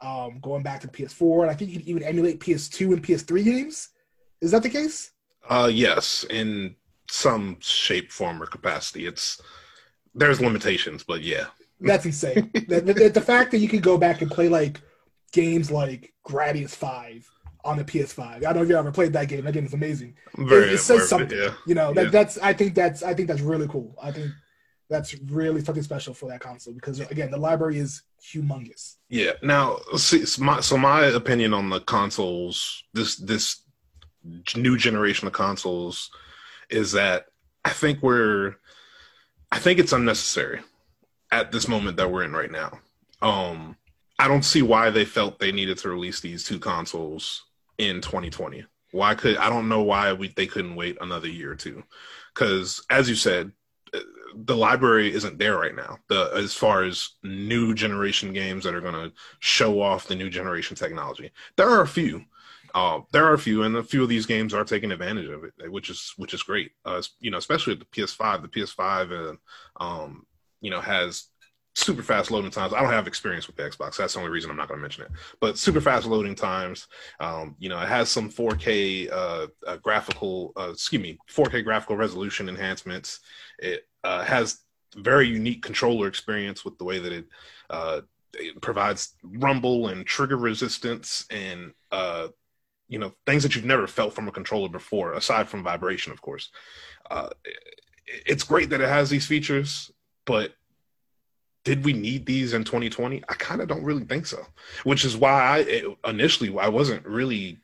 um, going back to PS4, and I think you can even emulate PS2 and PS3 games. Is that the case? Uh, yes, in some shape, form, or capacity. It's there's limitations, but yeah, that's insane. the, the, the, fact that you can go back and play like games like Gradius Five on the PS5. I don't know if you ever played that game. That game is amazing. Very, it, it says something. It, yeah. You know, that, yeah. that's I think that's I think that's really cool. I think that's really something special for that console because again, the library is humongous. Yeah. Now, see, so my, so my opinion on the consoles, this this new generation of consoles, is that I think we're, I think it's unnecessary at this moment that we're in right now. Um, I don't see why they felt they needed to release these two consoles in 2020. Why could I don't know why we, they couldn't wait another year or two? Because as you said, the library isn't there right now. The as far as new generation games that are going to show off the new generation technology, there are a few. Uh, there are a few, and a few of these games are taking advantage of it, which is which is great. Uh, you know, especially the PS5. The PS5, uh, um, you know, has super fast loading times. I don't have experience with the Xbox. That's the only reason I'm not going to mention it. But super fast loading times. Um, you know, it has some 4K uh, uh, graphical, uh, excuse me, 4K graphical resolution enhancements. It uh, has very unique controller experience with the way that it, uh, it provides rumble and trigger resistance and uh, you know things that you've never felt from a controller before, aside from vibration, of course. it's great that it has these features, but did we need these in 2020? I kind of don't really think so. Which is why I initially I wasn't really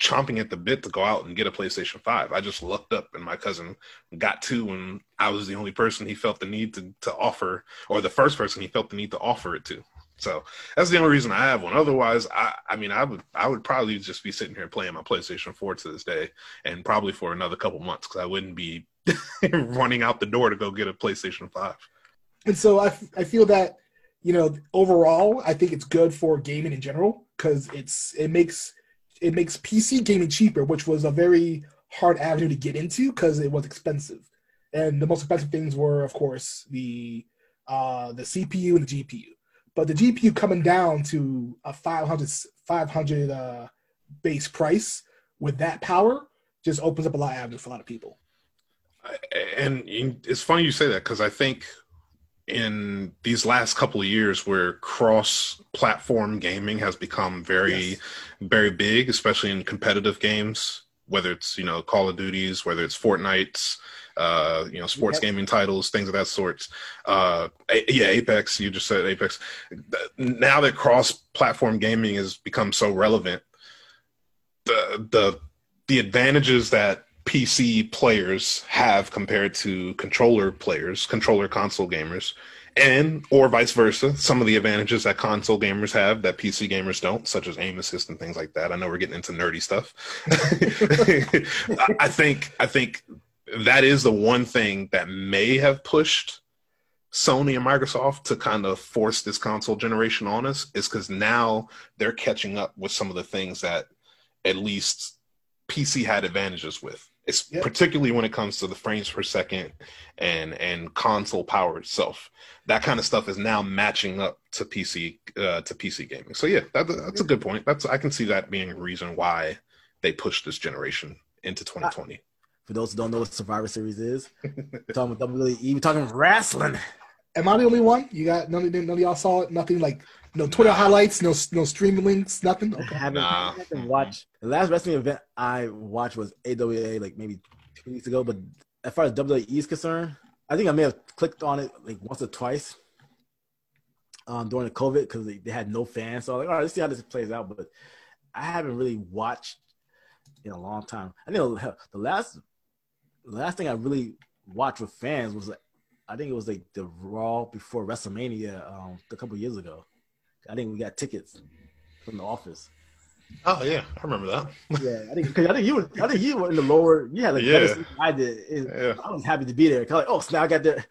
chomping at the bit to go out and get a PlayStation 5. I just looked up and my cousin got two and I was the only person he felt the need to to offer or the first person he felt the need to offer it to. So that's the only reason I have one. Otherwise, I, I mean, I would, I would probably just be sitting here playing my PlayStation 4 to this day, and probably for another couple months because I wouldn't be running out the door to go get a PlayStation 5 and so I, I feel that you know overall I think it's good for gaming in general because it's it makes it makes PC gaming cheaper, which was a very hard avenue to get into because it was expensive, and the most expensive things were of course the uh, the CPU and the GPU. But the GPU coming down to a 500, 500 uh, base price with that power just opens up a lot of avenues for a lot of people. And it's funny you say that because I think in these last couple of years where cross platform gaming has become very yes. very big especially in competitive games whether it's you know call of duties whether it's fortnite's uh you know sports yep. gaming titles things of that sort uh yeah apex you just said apex now that cross platform gaming has become so relevant the the the advantages that PC players have compared to controller players, controller console gamers, and or vice versa. Some of the advantages that console gamers have that PC gamers don't, such as aim assist and things like that. I know we're getting into nerdy stuff. I think I think that is the one thing that may have pushed Sony and Microsoft to kind of force this console generation on us is because now they're catching up with some of the things that at least PC had advantages with. It's Yep. particularly when it comes to the frames per second and and console power itself. That kind of stuff is now matching up to PC uh, to PC gaming. So yeah, that, that's a good point. That's I can see that being a reason why they pushed this generation into 2020. For those who don't know what Survivor Series is, we're talking about WWE, we're talking wrestling. Am I the only one? You got none of, none of y'all saw it? Nothing like no Twitter Nah. highlights, no no streaming links, nothing. I Okay. haven't, Nah. I haven't watched the last wrestling event I watched was AWA like maybe two weeks ago. But as far as WWE is concerned, I think I may have clicked on it like once or twice um, during the COVID because they, they had no fans. So I was like, all right, let's see how this plays out. But I haven't really watched in a long time. I think the the last the last thing I really watched with fans was like I think it was like the Raw before WrestleMania um, a couple years ago. I think we got tickets from the office. Oh yeah, I remember that. Yeah, I think cause I think you were I think you were in the lower. You had like Yeah. better seats than I did. It- Yeah. I was happy to be there. 'Cause like, oh, snap! I got there.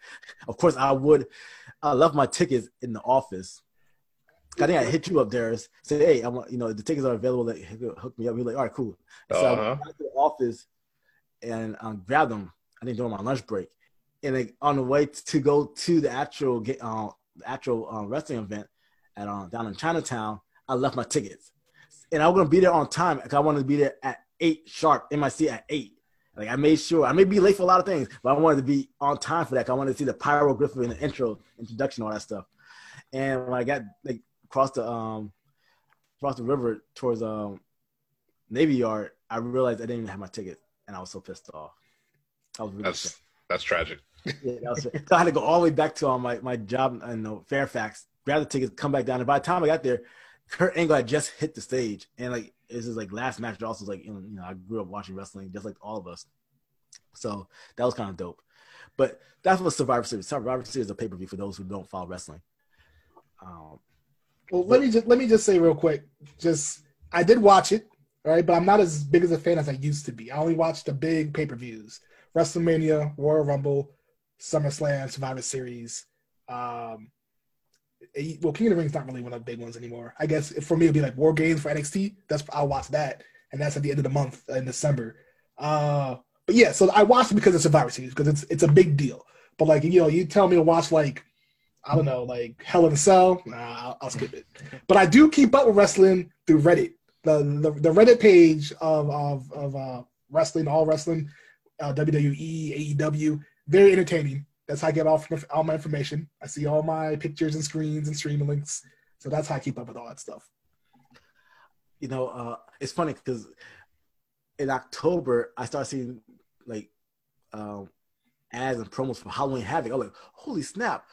Of course, I would. I left my tickets in the office. I think I hit you up there. Say, hey, I want you know the tickets are available. Like, hook me up. You're like, all right, cool. So I Uh-huh. went to the office and um, grabbed them. I think during my lunch break, and like on the way to go to the actual get uh, the actual uh, wrestling event at um, down in Chinatown, I left my tickets, and I was gonna be there on time because I wanted to be there at eight sharp in my seat at eight. Like I made sure I may be late for a lot of things, but I wanted to be on time for that. I wanted to see the pyrography and the intro, introduction, all that stuff. And when I got like across the um across the river towards um Navy Yard, I realized I didn't even have my ticket, and I was so pissed off. I was really That's that's tragic. Yeah, that was, so I had to go all the way back to um, my my job in Fairfax, grab the tickets, come back down. And by the time I got there, Kurt Angle had just hit the stage, and like this is like last match. but Also, like you know, I grew up watching wrestling just like all of us, so that was kind of dope. But that's what Survivor Series. Survivor Series is a pay per view for those who don't follow wrestling. Um, Well, let me just let me just say real quick. Just I did watch it, right? but I'm not as big as a fan as I used to be. I only watched the big pay per views: WrestleMania, Royal Rumble, SummerSlam, Survivor Series. Um, well, King of the Ring's not really one of the big ones anymore. I guess for me it'd be like War Games for NXT. That's I'll watch that, and that's at the end of the month in December. Uh, but yeah, so I watched it because of Survivor Series because it's it's a big deal. But like you know, you tell me to watch like I don't know, like Hell in a Cell. Nah, I'll, I'll skip it. But I do keep up with wrestling through Reddit. The the, the Reddit page of of, of uh, wrestling, all wrestling, uh, WWE, AEW, very entertaining. That's how I get all, all my information. I see all my pictures and screens and streaming links. So that's how I keep up with all that stuff. you know, uh, it's funny because in October I started seeing like um, ads and promos for Halloween Havoc. I was like, holy snap!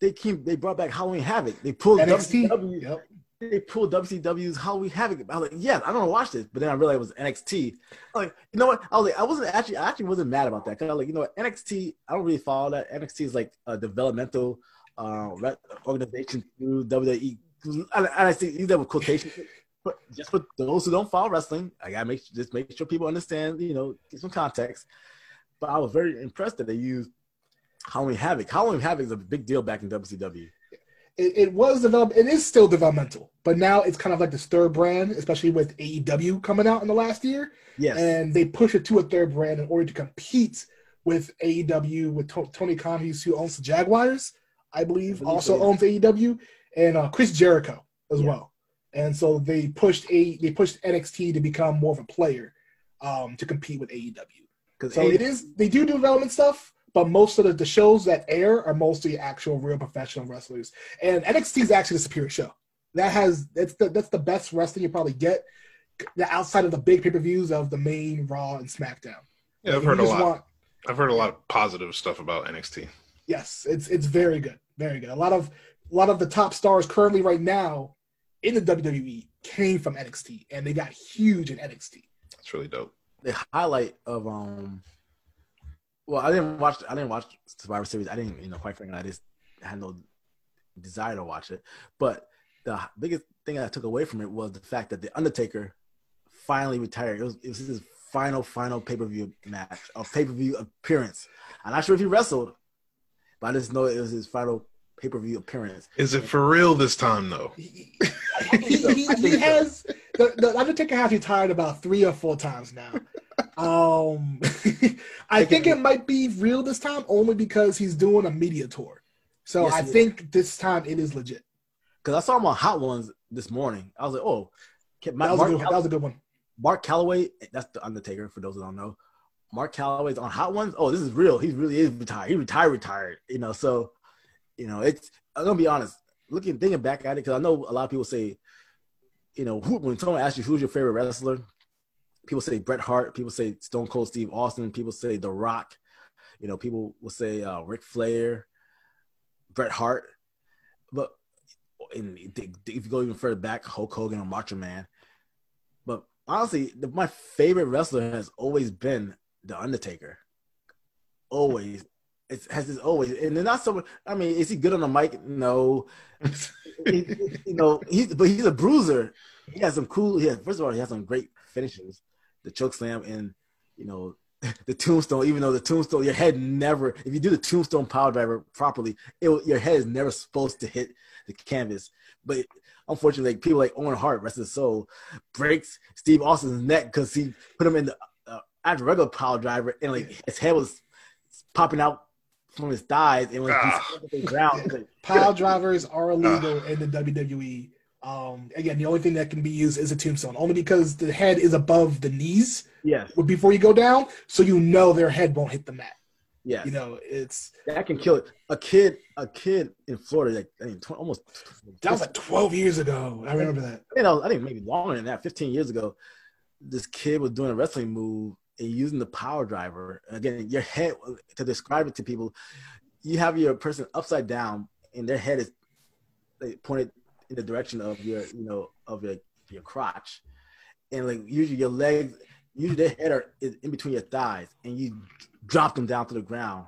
They came, they brought back Halloween Havoc. They pulled NXT. WCW, Yep. They pulled WCW's How Halloween Havoc. I was like, yeah, I don't want to watch this, but then I realized it was NXT. I was like, you know what? I was like, I wasn't actually, I actually wasn't mad about that because I was like, you know what? NXT, I don't really follow that. NXT is like a developmental uh, organization through WWE. And and I see these are quotations, but just for those who don't follow wrestling, I gotta make just make sure people understand, you know, get some context. But I was very impressed that they used Halloween Havoc. Halloween Havoc is a big deal back in WCW. It, it was developed. It is still developmental, but now it's kind of like this third brand, especially with AEW coming out in the last year. Yes. and they push it to a third brand in order to compete with AEW with To- Tony Khan, who owns the Jaguars, I believe, I believe also so, yeah. owns AEW, and uh, Chris Jericho as Yeah. well. And so they pushed a they pushed NXT to become more of a player um, to compete with AEW. Because So it is they do do development stuff, but most of the, the shows that air are mostly actual real professional wrestlers. And NXT is actually the superior show. That has that's the that's the best wrestling you probably get the outside of the big pay per views of the main Raw and SmackDown. Yeah, I've You heard a lot. want- I've heard a lot of positive stuff about NXT. yes, it's it's very good, very good. A lot of a lot of the top stars currently right now in the WWE came from NXT, and they got huge in NXT. That's really dope. the highlight of um well i didn't watch i didn't watch survivor series i didn't you know quite frankly i just had no desire to watch it but the biggest thing i took away from it was the fact that the undertaker finally retired it was, it was his final final pay-per-view match or pay-per-view appearance i'm not sure if he wrestled but I just know it was his final pay per view appearance. Is it for real this time though? he, he, he, he has the, the Undertaker has retired about three or four times now. Um, I think it might be real this time only because he's doing a media tour. So Yes, I he is. think this time it is legit. Because I saw him on Hot Ones this morning. I was like, oh, Ca- That was, Mark, a good, that was a good one. Mark Calaway, that's the Undertaker for those that don't know. Mark Calaway's on Hot Ones. Oh, this is real. He really is retired. He retired, retired. You know, so you know, it's. I'm gonna be honest. Looking, thinking back at it, because I know a lot of people say, you know, who, when someone asks you who's your favorite wrestler, people say Bret Hart. People say Stone Cold Steve Austin. People say The Rock. You know, people will say uh, Ric Flair, Bret Hart. But if you go even further back, Hulk Hogan or Macho Man. But honestly, the, my favorite wrestler has always been the Undertaker. Always, it has this always, and they're not so. I mean, is he good on the mic? No. He- you know, he's but he's a bruiser. He has some cool. Has, first of all, he has some great finishes, the choke slam and you know the tombstone. Even though the tombstone, your head never. If you do the tombstone power driver properly, it, your head is never supposed to hit the canvas. But unfortunately, like, people like Owen Hart, rest of his soul, breaks Steve Austin's neck because he put him in the uh, after regular power driver, and like his head was popping out from his thighs, and like Ah. he's on the ground. like, Pile drivers are illegal in the WWE. Um, again, the only thing that can be used is a tombstone, only because the head is above the knees yes, before you go down, so you know their head won't hit the mat. Yeah. You know, it's That can kill it. A kid, a kid in Florida, like I mean, almost. that was like 12 years ago. I remember that. you know, I think maybe longer than that. Fifteen years ago, this kid was doing a wrestling move and using the power driver. Again, your head to describe it to people, you have your person upside down, and their head is pointed in the direction of your, you know, of your your crotch, and like usually your legs, usually their head are in between your thighs, and you drop them down to the ground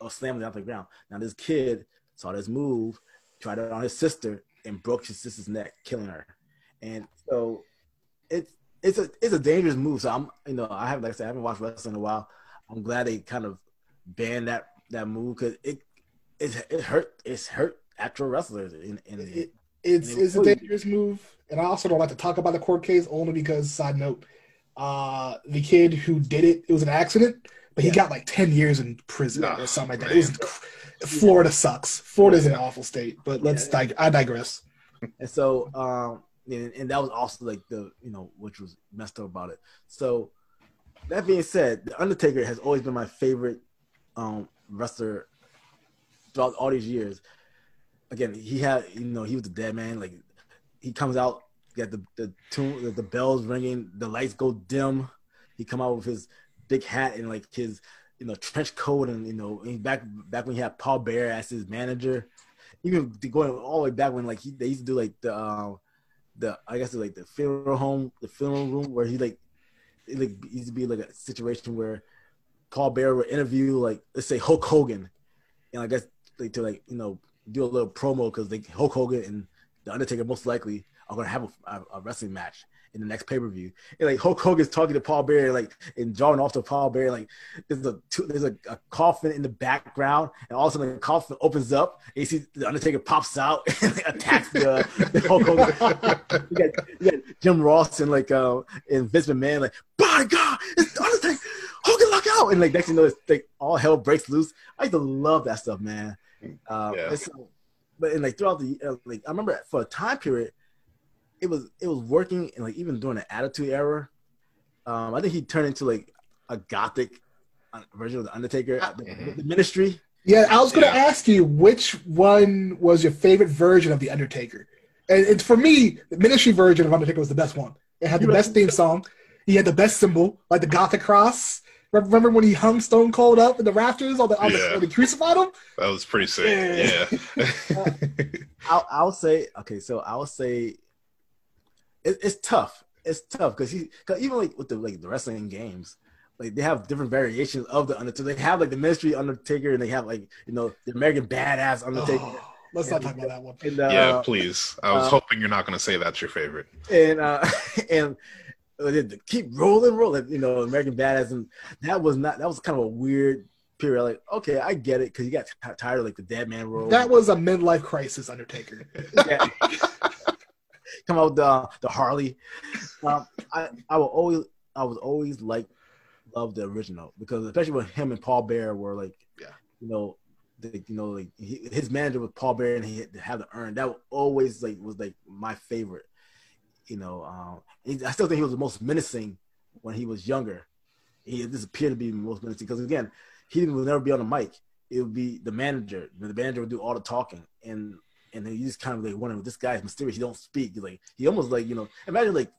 or slam them down to the ground. Now this kid saw this move, tried it on his sister, and broke his sister's neck, killing her. And so it's it's a it's a dangerous move. So I'm you know I have like I said I haven't watched wrestling in a while. I'm glad they kind of banned that that move because it it it hurt it's hurt actual wrestlers in, in It, it's, it's a will kill you. dangerous move. And I also don't like to talk about the court case only because, side note, uh, the kid who did it, it was an accident, but he Yeah. got like 10 years in prison Oh, or something like that. It was, Florida sucks. Florida's an awful state, but let's Yeah. dig- I digress. And so, um, and, and that was also like the, you know, which was messed up about it. So, that being said, The Undertaker has always been my favorite um, wrestler throughout all these years. Again, he had, you know, he was the dead man. Like, he comes out, got the the tune, the, the bells ringing, the lights go dim. He come out with his big hat and like his, you know, trench coat, and you know, and back back when he had Paul Bearer as his manager even going all the way back when like he they used to do like the uh, the I guess like the funeral home, the funeral room where he like it like used to be like a situation where Paul Bearer would interview like let's say Hulk Hogan, and I guess like to like you know do a little promo because Hulk Hogan and the Undertaker most likely are gonna have a, a, a wrestling match in the next pay per view. And like Hulk Hogan's talking to Paul Bearer, like and drawing off to Paul Bearer, like there's a two, there's a, a coffin in the background, and all of a sudden the coffin opens up, and you see the Undertaker pops out and like, attacks the, the Hulk Hogan. you, got, you got Jim Ross and like uh, and Vince McMahon, like by God, it's the Undertaker, Hogan look out, and like next you know, it's like all hell breaks loose. I used to love that stuff, man. Uh, Yeah. and so, but and like throughout the uh, like I remember for a time period, it was it was working and like even during the Attitude Era, um, I think he turned into like a gothic uh, version of the Undertaker, the, the Ministry. Yeah, I was going to Yeah. ask you which one was your favorite version of The Undertaker? And, and for me, the ministry version of Undertaker was the best one. It had the You best theme song. He had the best symbol, like the Gothic cross. Remember when he hung Stone Cold up in the rafters on the, on the, Yeah. when they crucified him? That was pretty sick. Yeah. I'll, I'll say okay, so I'll say it, it's tough. It's tough because he cause even like with the like the wrestling games, like they have different variations of the Undertaker. They have like the Ministry Undertaker, and they have like you know the American Badass Undertaker. Oh, let's not talk about that one. And, uh, yeah, please. I was uh, hoping you're not going to say that's your favorite. and uh and uh, keep rolling, rolling. You know, American Badass, and that was not that was kind of a weird period. Like, okay, I get it because you got t- tired of like the dead man role. That was a midlife crisis, Undertaker. Yeah. Come out with the the Harley. Um, I I will always I was always like love the original because especially when him and Paul Bearer were like, Yeah. you know, the, you know, like he, his manager was Paul Bearer and he had to have the urn. That always like was like my favorite. You know, um, he- I still think he was the most menacing when he was younger. He just appeared to be the most menacing because again, he would never be on the mic. It would be the manager. The manager would do all the talking, and and then you just kind of like wondering, this guy's mysterious. He don't speak. Like he almost like you know, imagine like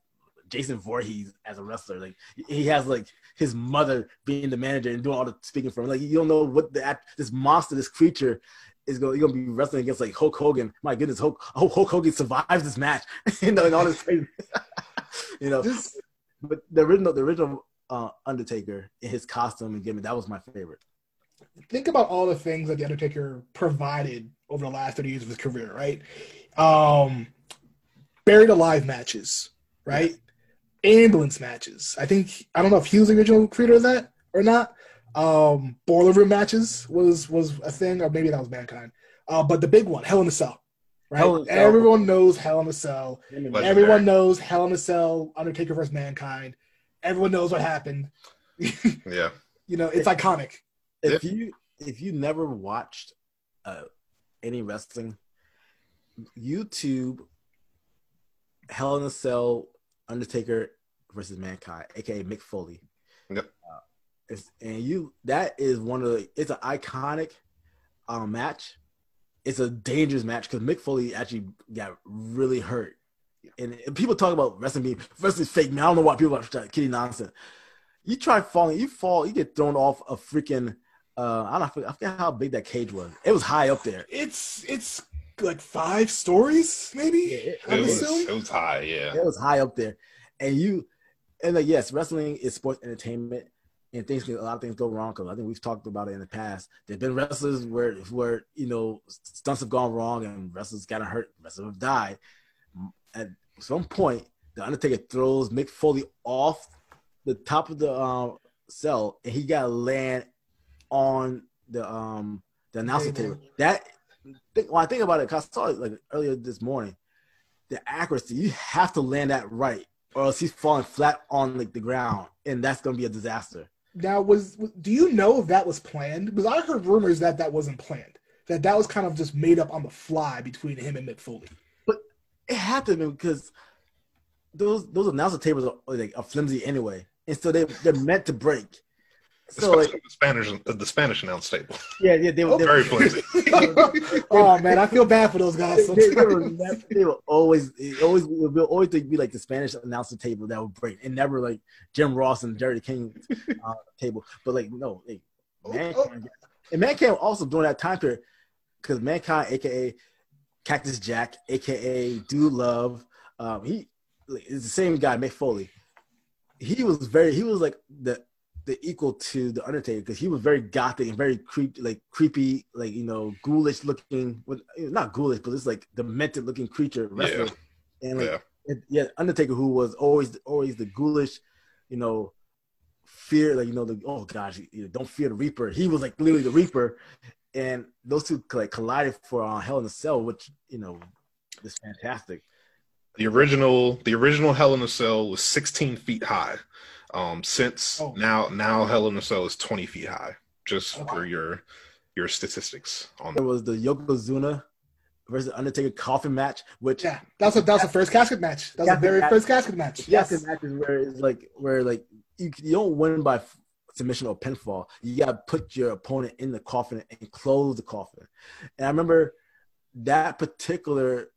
Jason Voorhees as a wrestler. Like he has like his mother being the manager and doing all the speaking for him. Like you don't know what the this monster, this creature is going. Gonna be wrestling against like Hulk Hogan. My goodness, Hulk, Hulk Hogan survives this match. you know, and all this crazy. you know, This- but the original, the original uh, Undertaker in his costume and gimmick, that was my favorite. think about all the things that the Undertaker provided over the last 30 years of his career, right? Um, buried alive matches, right? Ambulance matches. I think I don't know if he was the original creator of that or not. Um, boiler room matches was was a thing, or maybe that was mankind. Uh, but the big one, Hell in a Cell, right? Hell in a Cell. Everyone knows Hell in a Cell. Legendary. Everyone knows Hell in a Cell, Undertaker versus Mankind. Everyone knows what happened. Yeah. You know, it's iconic. if you if you never watched uh, any wrestling, YouTube Hell in a Cell Undertaker versus Mankind, aka Mick Foley. Yep. Uh, it's, and you that is one of the it's an iconic um, match. It's a dangerous match because Mick Foley actually got really hurt. And, and people talk about wrestling being wrestling's fake. Man, I don't know why people are kidding nonsense. You try falling, you fall, you get thrown off a freaking. Uh, I don't know, I forget how big that cage was. It was high up there. It's it's like five stories, maybe. it- It was, it was high. Yeah. It was high up there, and you, and like yes, wrestling is sports entertainment, and things can, a lot of things go wrong. Because I think we've talked about it in the past. There've been wrestlers where where you know stunts have gone wrong and wrestlers gotten hurt, wrestlers have died. At some point, the Undertaker throws Mick Foley off the top of the um, cell, and he got to land on the um the announcer Table. table. That think, when I think about it, cause I saw it like earlier this morning. The accuracy, you have to land that right, or else he's falling flat on like the ground, and that's gonna be a disaster. Now, was do you know if that was planned? Because I heard rumors that that wasn't planned. That that was kind of just made up on the fly between him and Mick Foley. But it been because those those announcer tables are like are flimsy anyway, and so they they're meant to break. So Especially like, the Spanish, the Spanish announce table. yeah, yeah, they were they, Very flimsy. oh man, I feel bad for those guys. they, they, were, they were always always it will always be like the Spanish announcer table that would break, and never like Jim Ross and Jerry King uh, table. But like no, like, Mankind, and Mankind also during that time period because Mankind, aka Cactus Jack, aka Dude Love, um, he like, is the same guy, Mick Foley. He was very he was like the the equal to the Undertaker because he was very gothic and very creepy, like creepy, like you know, ghoulish looking. With not ghoulish, but it's like demented looking creature wrestler. And like Yeah. yeah, Undertaker, who was always always the ghoulish, you know, fear like you know the oh gosh, you know, don't fear the Reaper. He was like literally the Reaper, and those two like collided for uh, Hell in a Cell, which you know is fantastic. The original, the original Hell in a Cell was 16 feet high. Um, since Oh. now, now Hell in a Cell is 20 feet high. Just Okay. for your your statistics on There was the Yokozuna versus Undertaker coffin match, which Yeah, that's a that's the first casket match. That's was the very match. first casket match. yes, Yes. matches where it's like where like you, you don't win by submission or pinfall. You gotta put your opponent in the coffin and close the coffin. And I remember that particular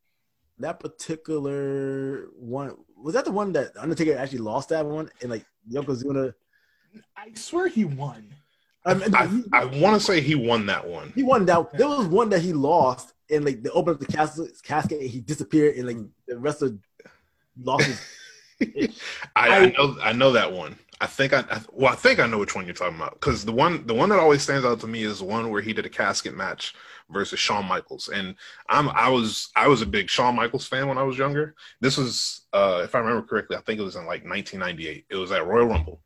that particular one was that the one that Undertaker actually lost that one and like Yokozuna. I swear he won. I, mean, I, he, I want to say he won that one. he won that. There was one that he lost and like they opened up the casket, casket and he disappeared and like the rest of lost his I, I know, I know that one. I think I, I well, I think I know which one you're talking about because the one, the one that always stands out to me is the one where he did a casket match versus Shawn Michaels, and I'm, I was, I was a big Shawn Michaels fan when I was younger. This was, uh, if I remember correctly, I think it was in like 1998. It was at Royal Rumble.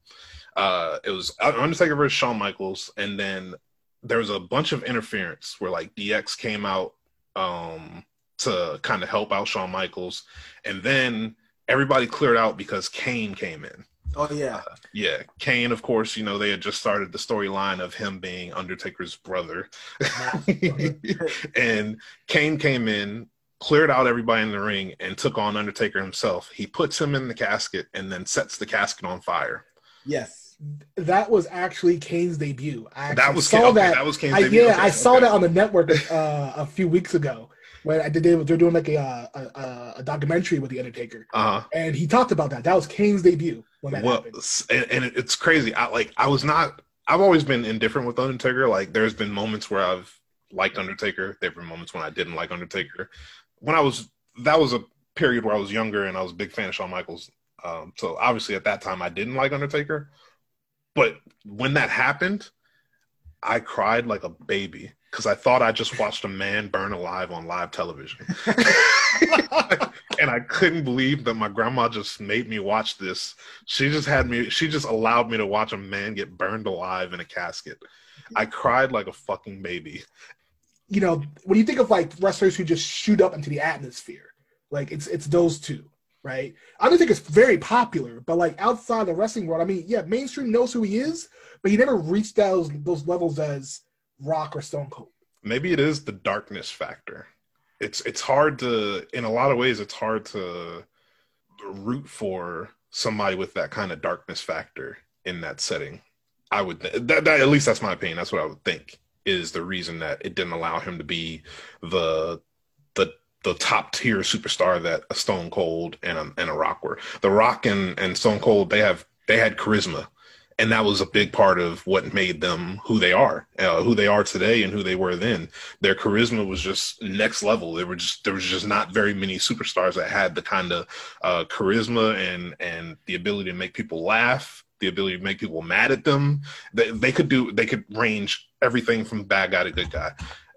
Uh, it was Undertaker versus Shawn Michaels, and then there was a bunch of interference where like DX came out um, to kind of help out Shawn Michaels, and then everybody cleared out because Kane came in. Oh yeah, Uh, yeah, Kane, of course, you know, they had just started the storyline of him being Undertaker's brother. and Kane came in, cleared out everybody in the ring, and took on Undertaker himself. He puts him in the casket and then sets the casket on fire. yes. That was actually Kane's debut. I That was saw Kane, okay, that. that was Kane's I, debut. yeah, Okay, I saw okay. that on the network uh, a few weeks ago when I did. They, they're doing like a, uh, a a a documentary with the Undertaker, Uh-huh. and he talked about that. That was Kane's debut when that well, happened. and, and it's crazy. I like. I was not. I've always been indifferent with Undertaker. Like, there's been moments where I've liked Undertaker. There've been moments when I didn't like Undertaker. When I was, that was a period where I was younger and I was a big fan of Shawn Michaels. Um, so obviously at that time I didn't like Undertaker. But when that happened, I cried like a baby because I thought I just watched a man burn alive on live television. and I couldn't believe that my grandma just made me watch this. She just had me, she just allowed me to watch a man get burned alive in a casket. I cried like a fucking baby. you know, when you think of like wrestlers who just shoot up into the atmosphere, like it's it's those two, right? I don't think it's very popular, but like outside the wrestling world, I mean, yeah, mainstream knows who he is, but he never reached those those levels as Rock or Stone Cold. Maybe it is the darkness factor. It's it's hard to in a lot of ways it's hard to root for somebody with that kind of darkness factor in that setting. I would th- that, that at least that's my opinion. That's what I would think is the reason that it didn't allow him to be the the the top tier superstar that a Stone Cold and a, and a Rock were. The Rock and, and Stone Cold they have they had charisma, and that was a big part of what made them who they are, uh, who they are today, and who they were then. Their charisma was just next level. There were just there was just not very many superstars that had the kind of uh, charisma and and the ability to make people laugh, the ability to make people mad at them. They, they could do they could range everything from bad guy to good guy.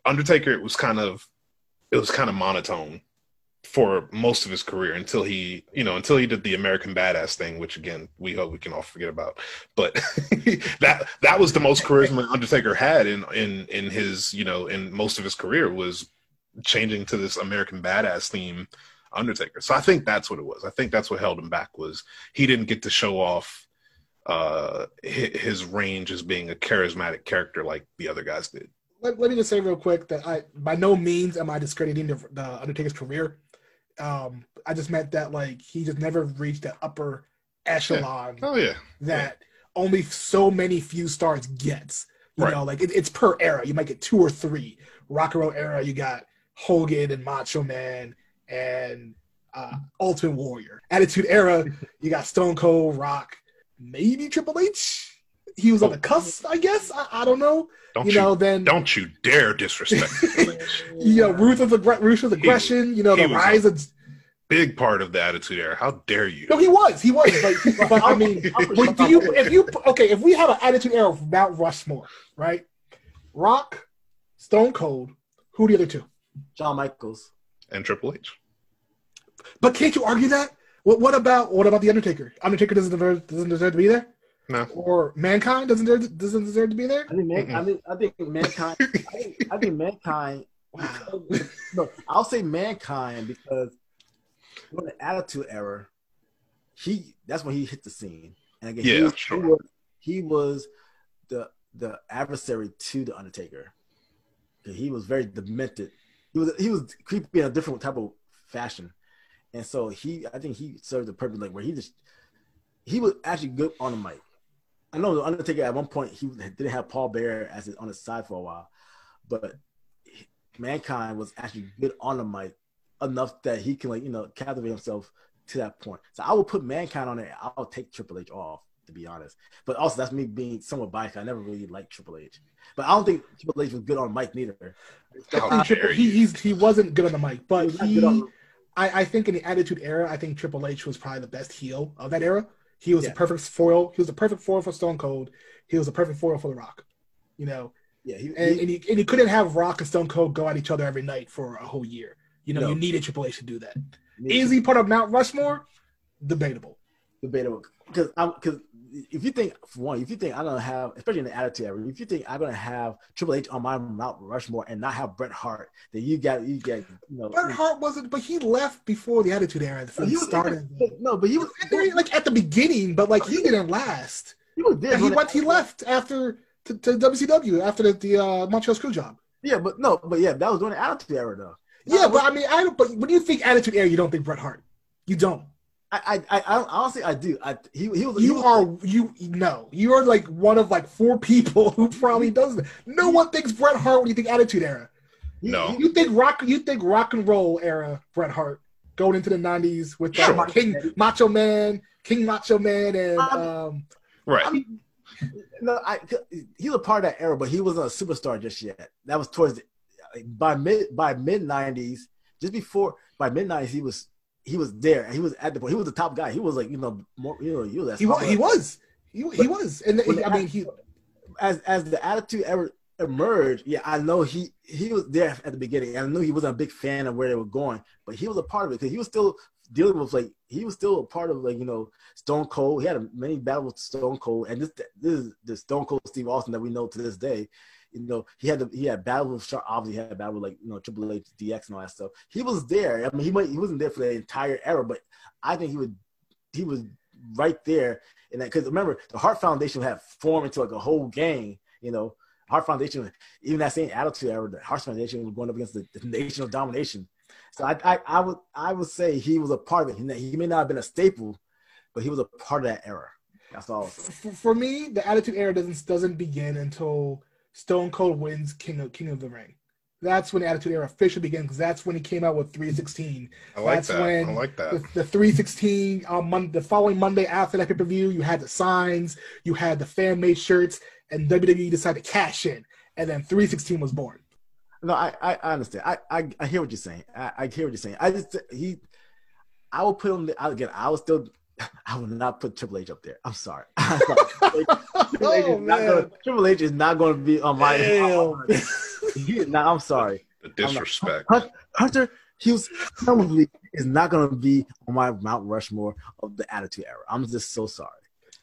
Undertaker it was kind of it was kind of monotone for most of his career until he, you know, until he did the American Badass thing, which again we hope we can all forget about. But that that was the most charisma Undertaker had in in in his, you know, in most of his career was changing to this American Badass theme Undertaker. So I think that's what it was. I think that's what held him back was he didn't get to show off uh his range as being a charismatic character like the other guys did. Let, let me just say real quick that I by no means am I discrediting the, the Undertaker's career. Um, I just meant that like he just never reached the upper echelon Oh yeah. that only so many few stars gets. You Right. know, like it, it's per era. You might get two or three. Rock and roll era, you got Hogan and Macho Man and uh, Ultimate Warrior. Attitude era, you got Stone Cold, Rock, maybe Triple H. He was on the oh. cusp, I guess. I, I don't know. Don't you you, know, then don't you dare disrespect Triple H. you know, ruthless, aggr- ruthless aggression. You know, the rise of. Big part of the attitude era. How dare you? No, he was. He was. But, but I mean, But do you if you okay if we have an attitude era of Mount Rushmore, right? Rock, Stone Cold, who are the other two? John Michaels. And Triple H. But can't you argue that? What what about what about the Undertaker? Undertaker doesn't deserve doesn't deserve to be there, No. or Mankind doesn't deserve, doesn't deserve to be there. I think, man, I mean, I think mankind. I think, I think mankind. No, I'll say mankind because when the Attitude Era, he that's when he hit the scene, and again, he, Yeah, was, sure. he was he was the the adversary to the Undertaker. He was very demented. He was he was creepy in a different type of fashion, and so he I think he served the purpose like where he just he was actually good on the mic. I know the Undertaker at one point he didn't have Paul Bearer as his, on his side for a while, but Mankind was actually good on the mic enough that he can like you know captivate himself to that point. So I would put Mankind on there. I'll take Triple H off to be honest. But also that's me being somewhat biased. I never really liked Triple H, but I don't think Triple H was good on mic neither. Oh, How I think Triple, dare he he's, he wasn't good on the mic, but was not he good on- I, I think in the Attitude Era, I think Triple H was probably the best heel of that era. He was Yeah. the perfect foil. He was the perfect foil for Stone Cold. He was the perfect foil for The Rock. You know, yeah, he, and, he- and, you, and you couldn't have Rock and Stone Cold go at each other every night for a whole year. You know, No. you needed Triple H to do that. he- he part of Mount Rushmore? Debatable. Debatable because I'm because if you think for one, if you think I'm gonna have, especially in the attitude era, if you think I'm gonna have Triple H on my Mount Rushmore and not have Bret Hart, then you got you get you know. Bret Hart wasn't, but he left before the Attitude Era. he He was started. no, but he was like at the beginning, but like he didn't last. he was there. he went. He left after to, to WCW after the, the uh, Montreal Screwjob. Yeah, but no, but yeah, that was during the attitude era though. Yeah, but I mean, I don't. But when you think Attitude Era, you don't think Bret Hart. You don't. I, I, I honestly, I do. I he, he was. he You was- are you no. You are like one of like four people who probably does that. No one thinks Bret Hart when you think Attitude Era. No. he- You think rock. You think rock and roll era Bret Hart going into the '90s with uh, Sure. King Macho Man, King Macho Man, and Um, um, Right. I mean, no, I he was a part of that era, but he wasn't a superstar just yet. That was towards the, by mid by mid nineties, just before by mid nineties, he was he was there. He was at the point. He was the top guy. He was like you know more you know he was he was. He was. He, he was. And When I mean, he. as as the attitude era emerged. Yeah, I know he he was there at the beginning. and I knew he wasn't a big fan of where they were going, but he was a part of it because he was still dealing with like he was still a part of like you know Stone Cold. He had a, many battles with Stone Cold, and this this is the Stone Cold Steve Austin that we know to this day. You know, he had the, he had battle with Sharp. Obviously, had battle with like you know Triple H, DX, and all that stuff. He was there. I mean, he might he wasn't there for the entire era, but I think he would he was right there. And that because remember, the Hart Foundation had formed into like a whole gang. You know, Hart Foundation, even that same attitude era, the Hart Foundation was going up against the, the Nation of Domination. So I, I, I would, I would say he was a part of it. He, he may not have been a staple, but he was a part of that era. That's all. For, for me, the Attitude Era doesn't doesn't begin until Stone Cold wins King of King of the Ring. That's when Attitude Era officially begins because that's when he came out with 316. I like That's that. when I like that. The, the 316 on uh, Mon- the following Monday after that pay per view, you had the signs, you had the fan made shirts, and WWE decided to cash in, and then 316 was born. No, I, I, I understand. I, I, I hear what you're saying. I, I hear what you're saying. I just he, I will put him I- again. I will still, I will not put Triple H up there. I'm sorry. I'm sorry. Triple, H Oh, is not gonna, Triple H is not going to be on my. Damn. He, nah, I'm sorry. The disrespect. Hun- Hunter Hearst probably is not going to be on my Mount Rushmore of the Attitude Era. I'm just so sorry.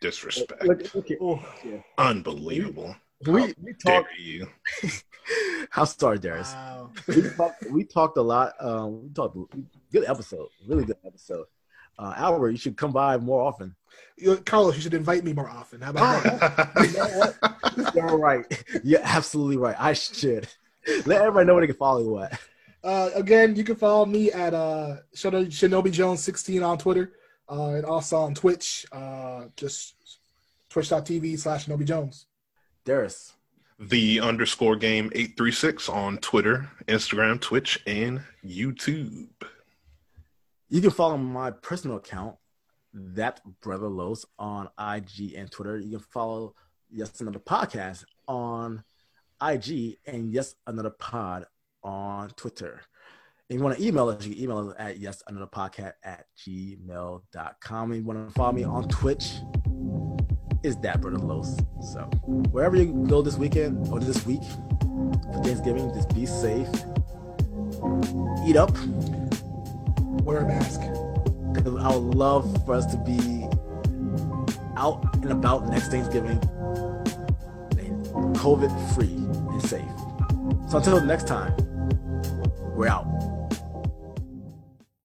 Disrespect. Look, okay, Oh, Unbelievable. we, How we dare talked. you? How sorry, Darius. wow. we talked, we talked a lot. Um, we talked good episode, really good episode. Uh, Albert, you should come by more often. You- Carlos, you should invite me more often. How about that? You're right. You're absolutely right. I should let everybody know where they can follow you at. Uh, again, you can follow me at uh, Shinobi Jones 16 on Twitter uh, and also on Twitch. Uh, just twitch.tv slash Shinobi Jones. Darius, the underscore game 836 on Twitter, Instagram, Twitch, and YouTube. You can follow my personal account, that brother Los, on IG and Twitter. You can follow Yes Another Podcast on IG and Yes Another Pod on Twitter. If you want to email us, you can email us at yes another podcast at gmail.com. If you want to follow me on Twitch, is that brother Los. So wherever you go this weekend or this week for Thanksgiving, just be safe. Eat up. Wear a mask. I would love for us to be out and about next Thanksgiving, COVID free and safe. So until next time, we're out.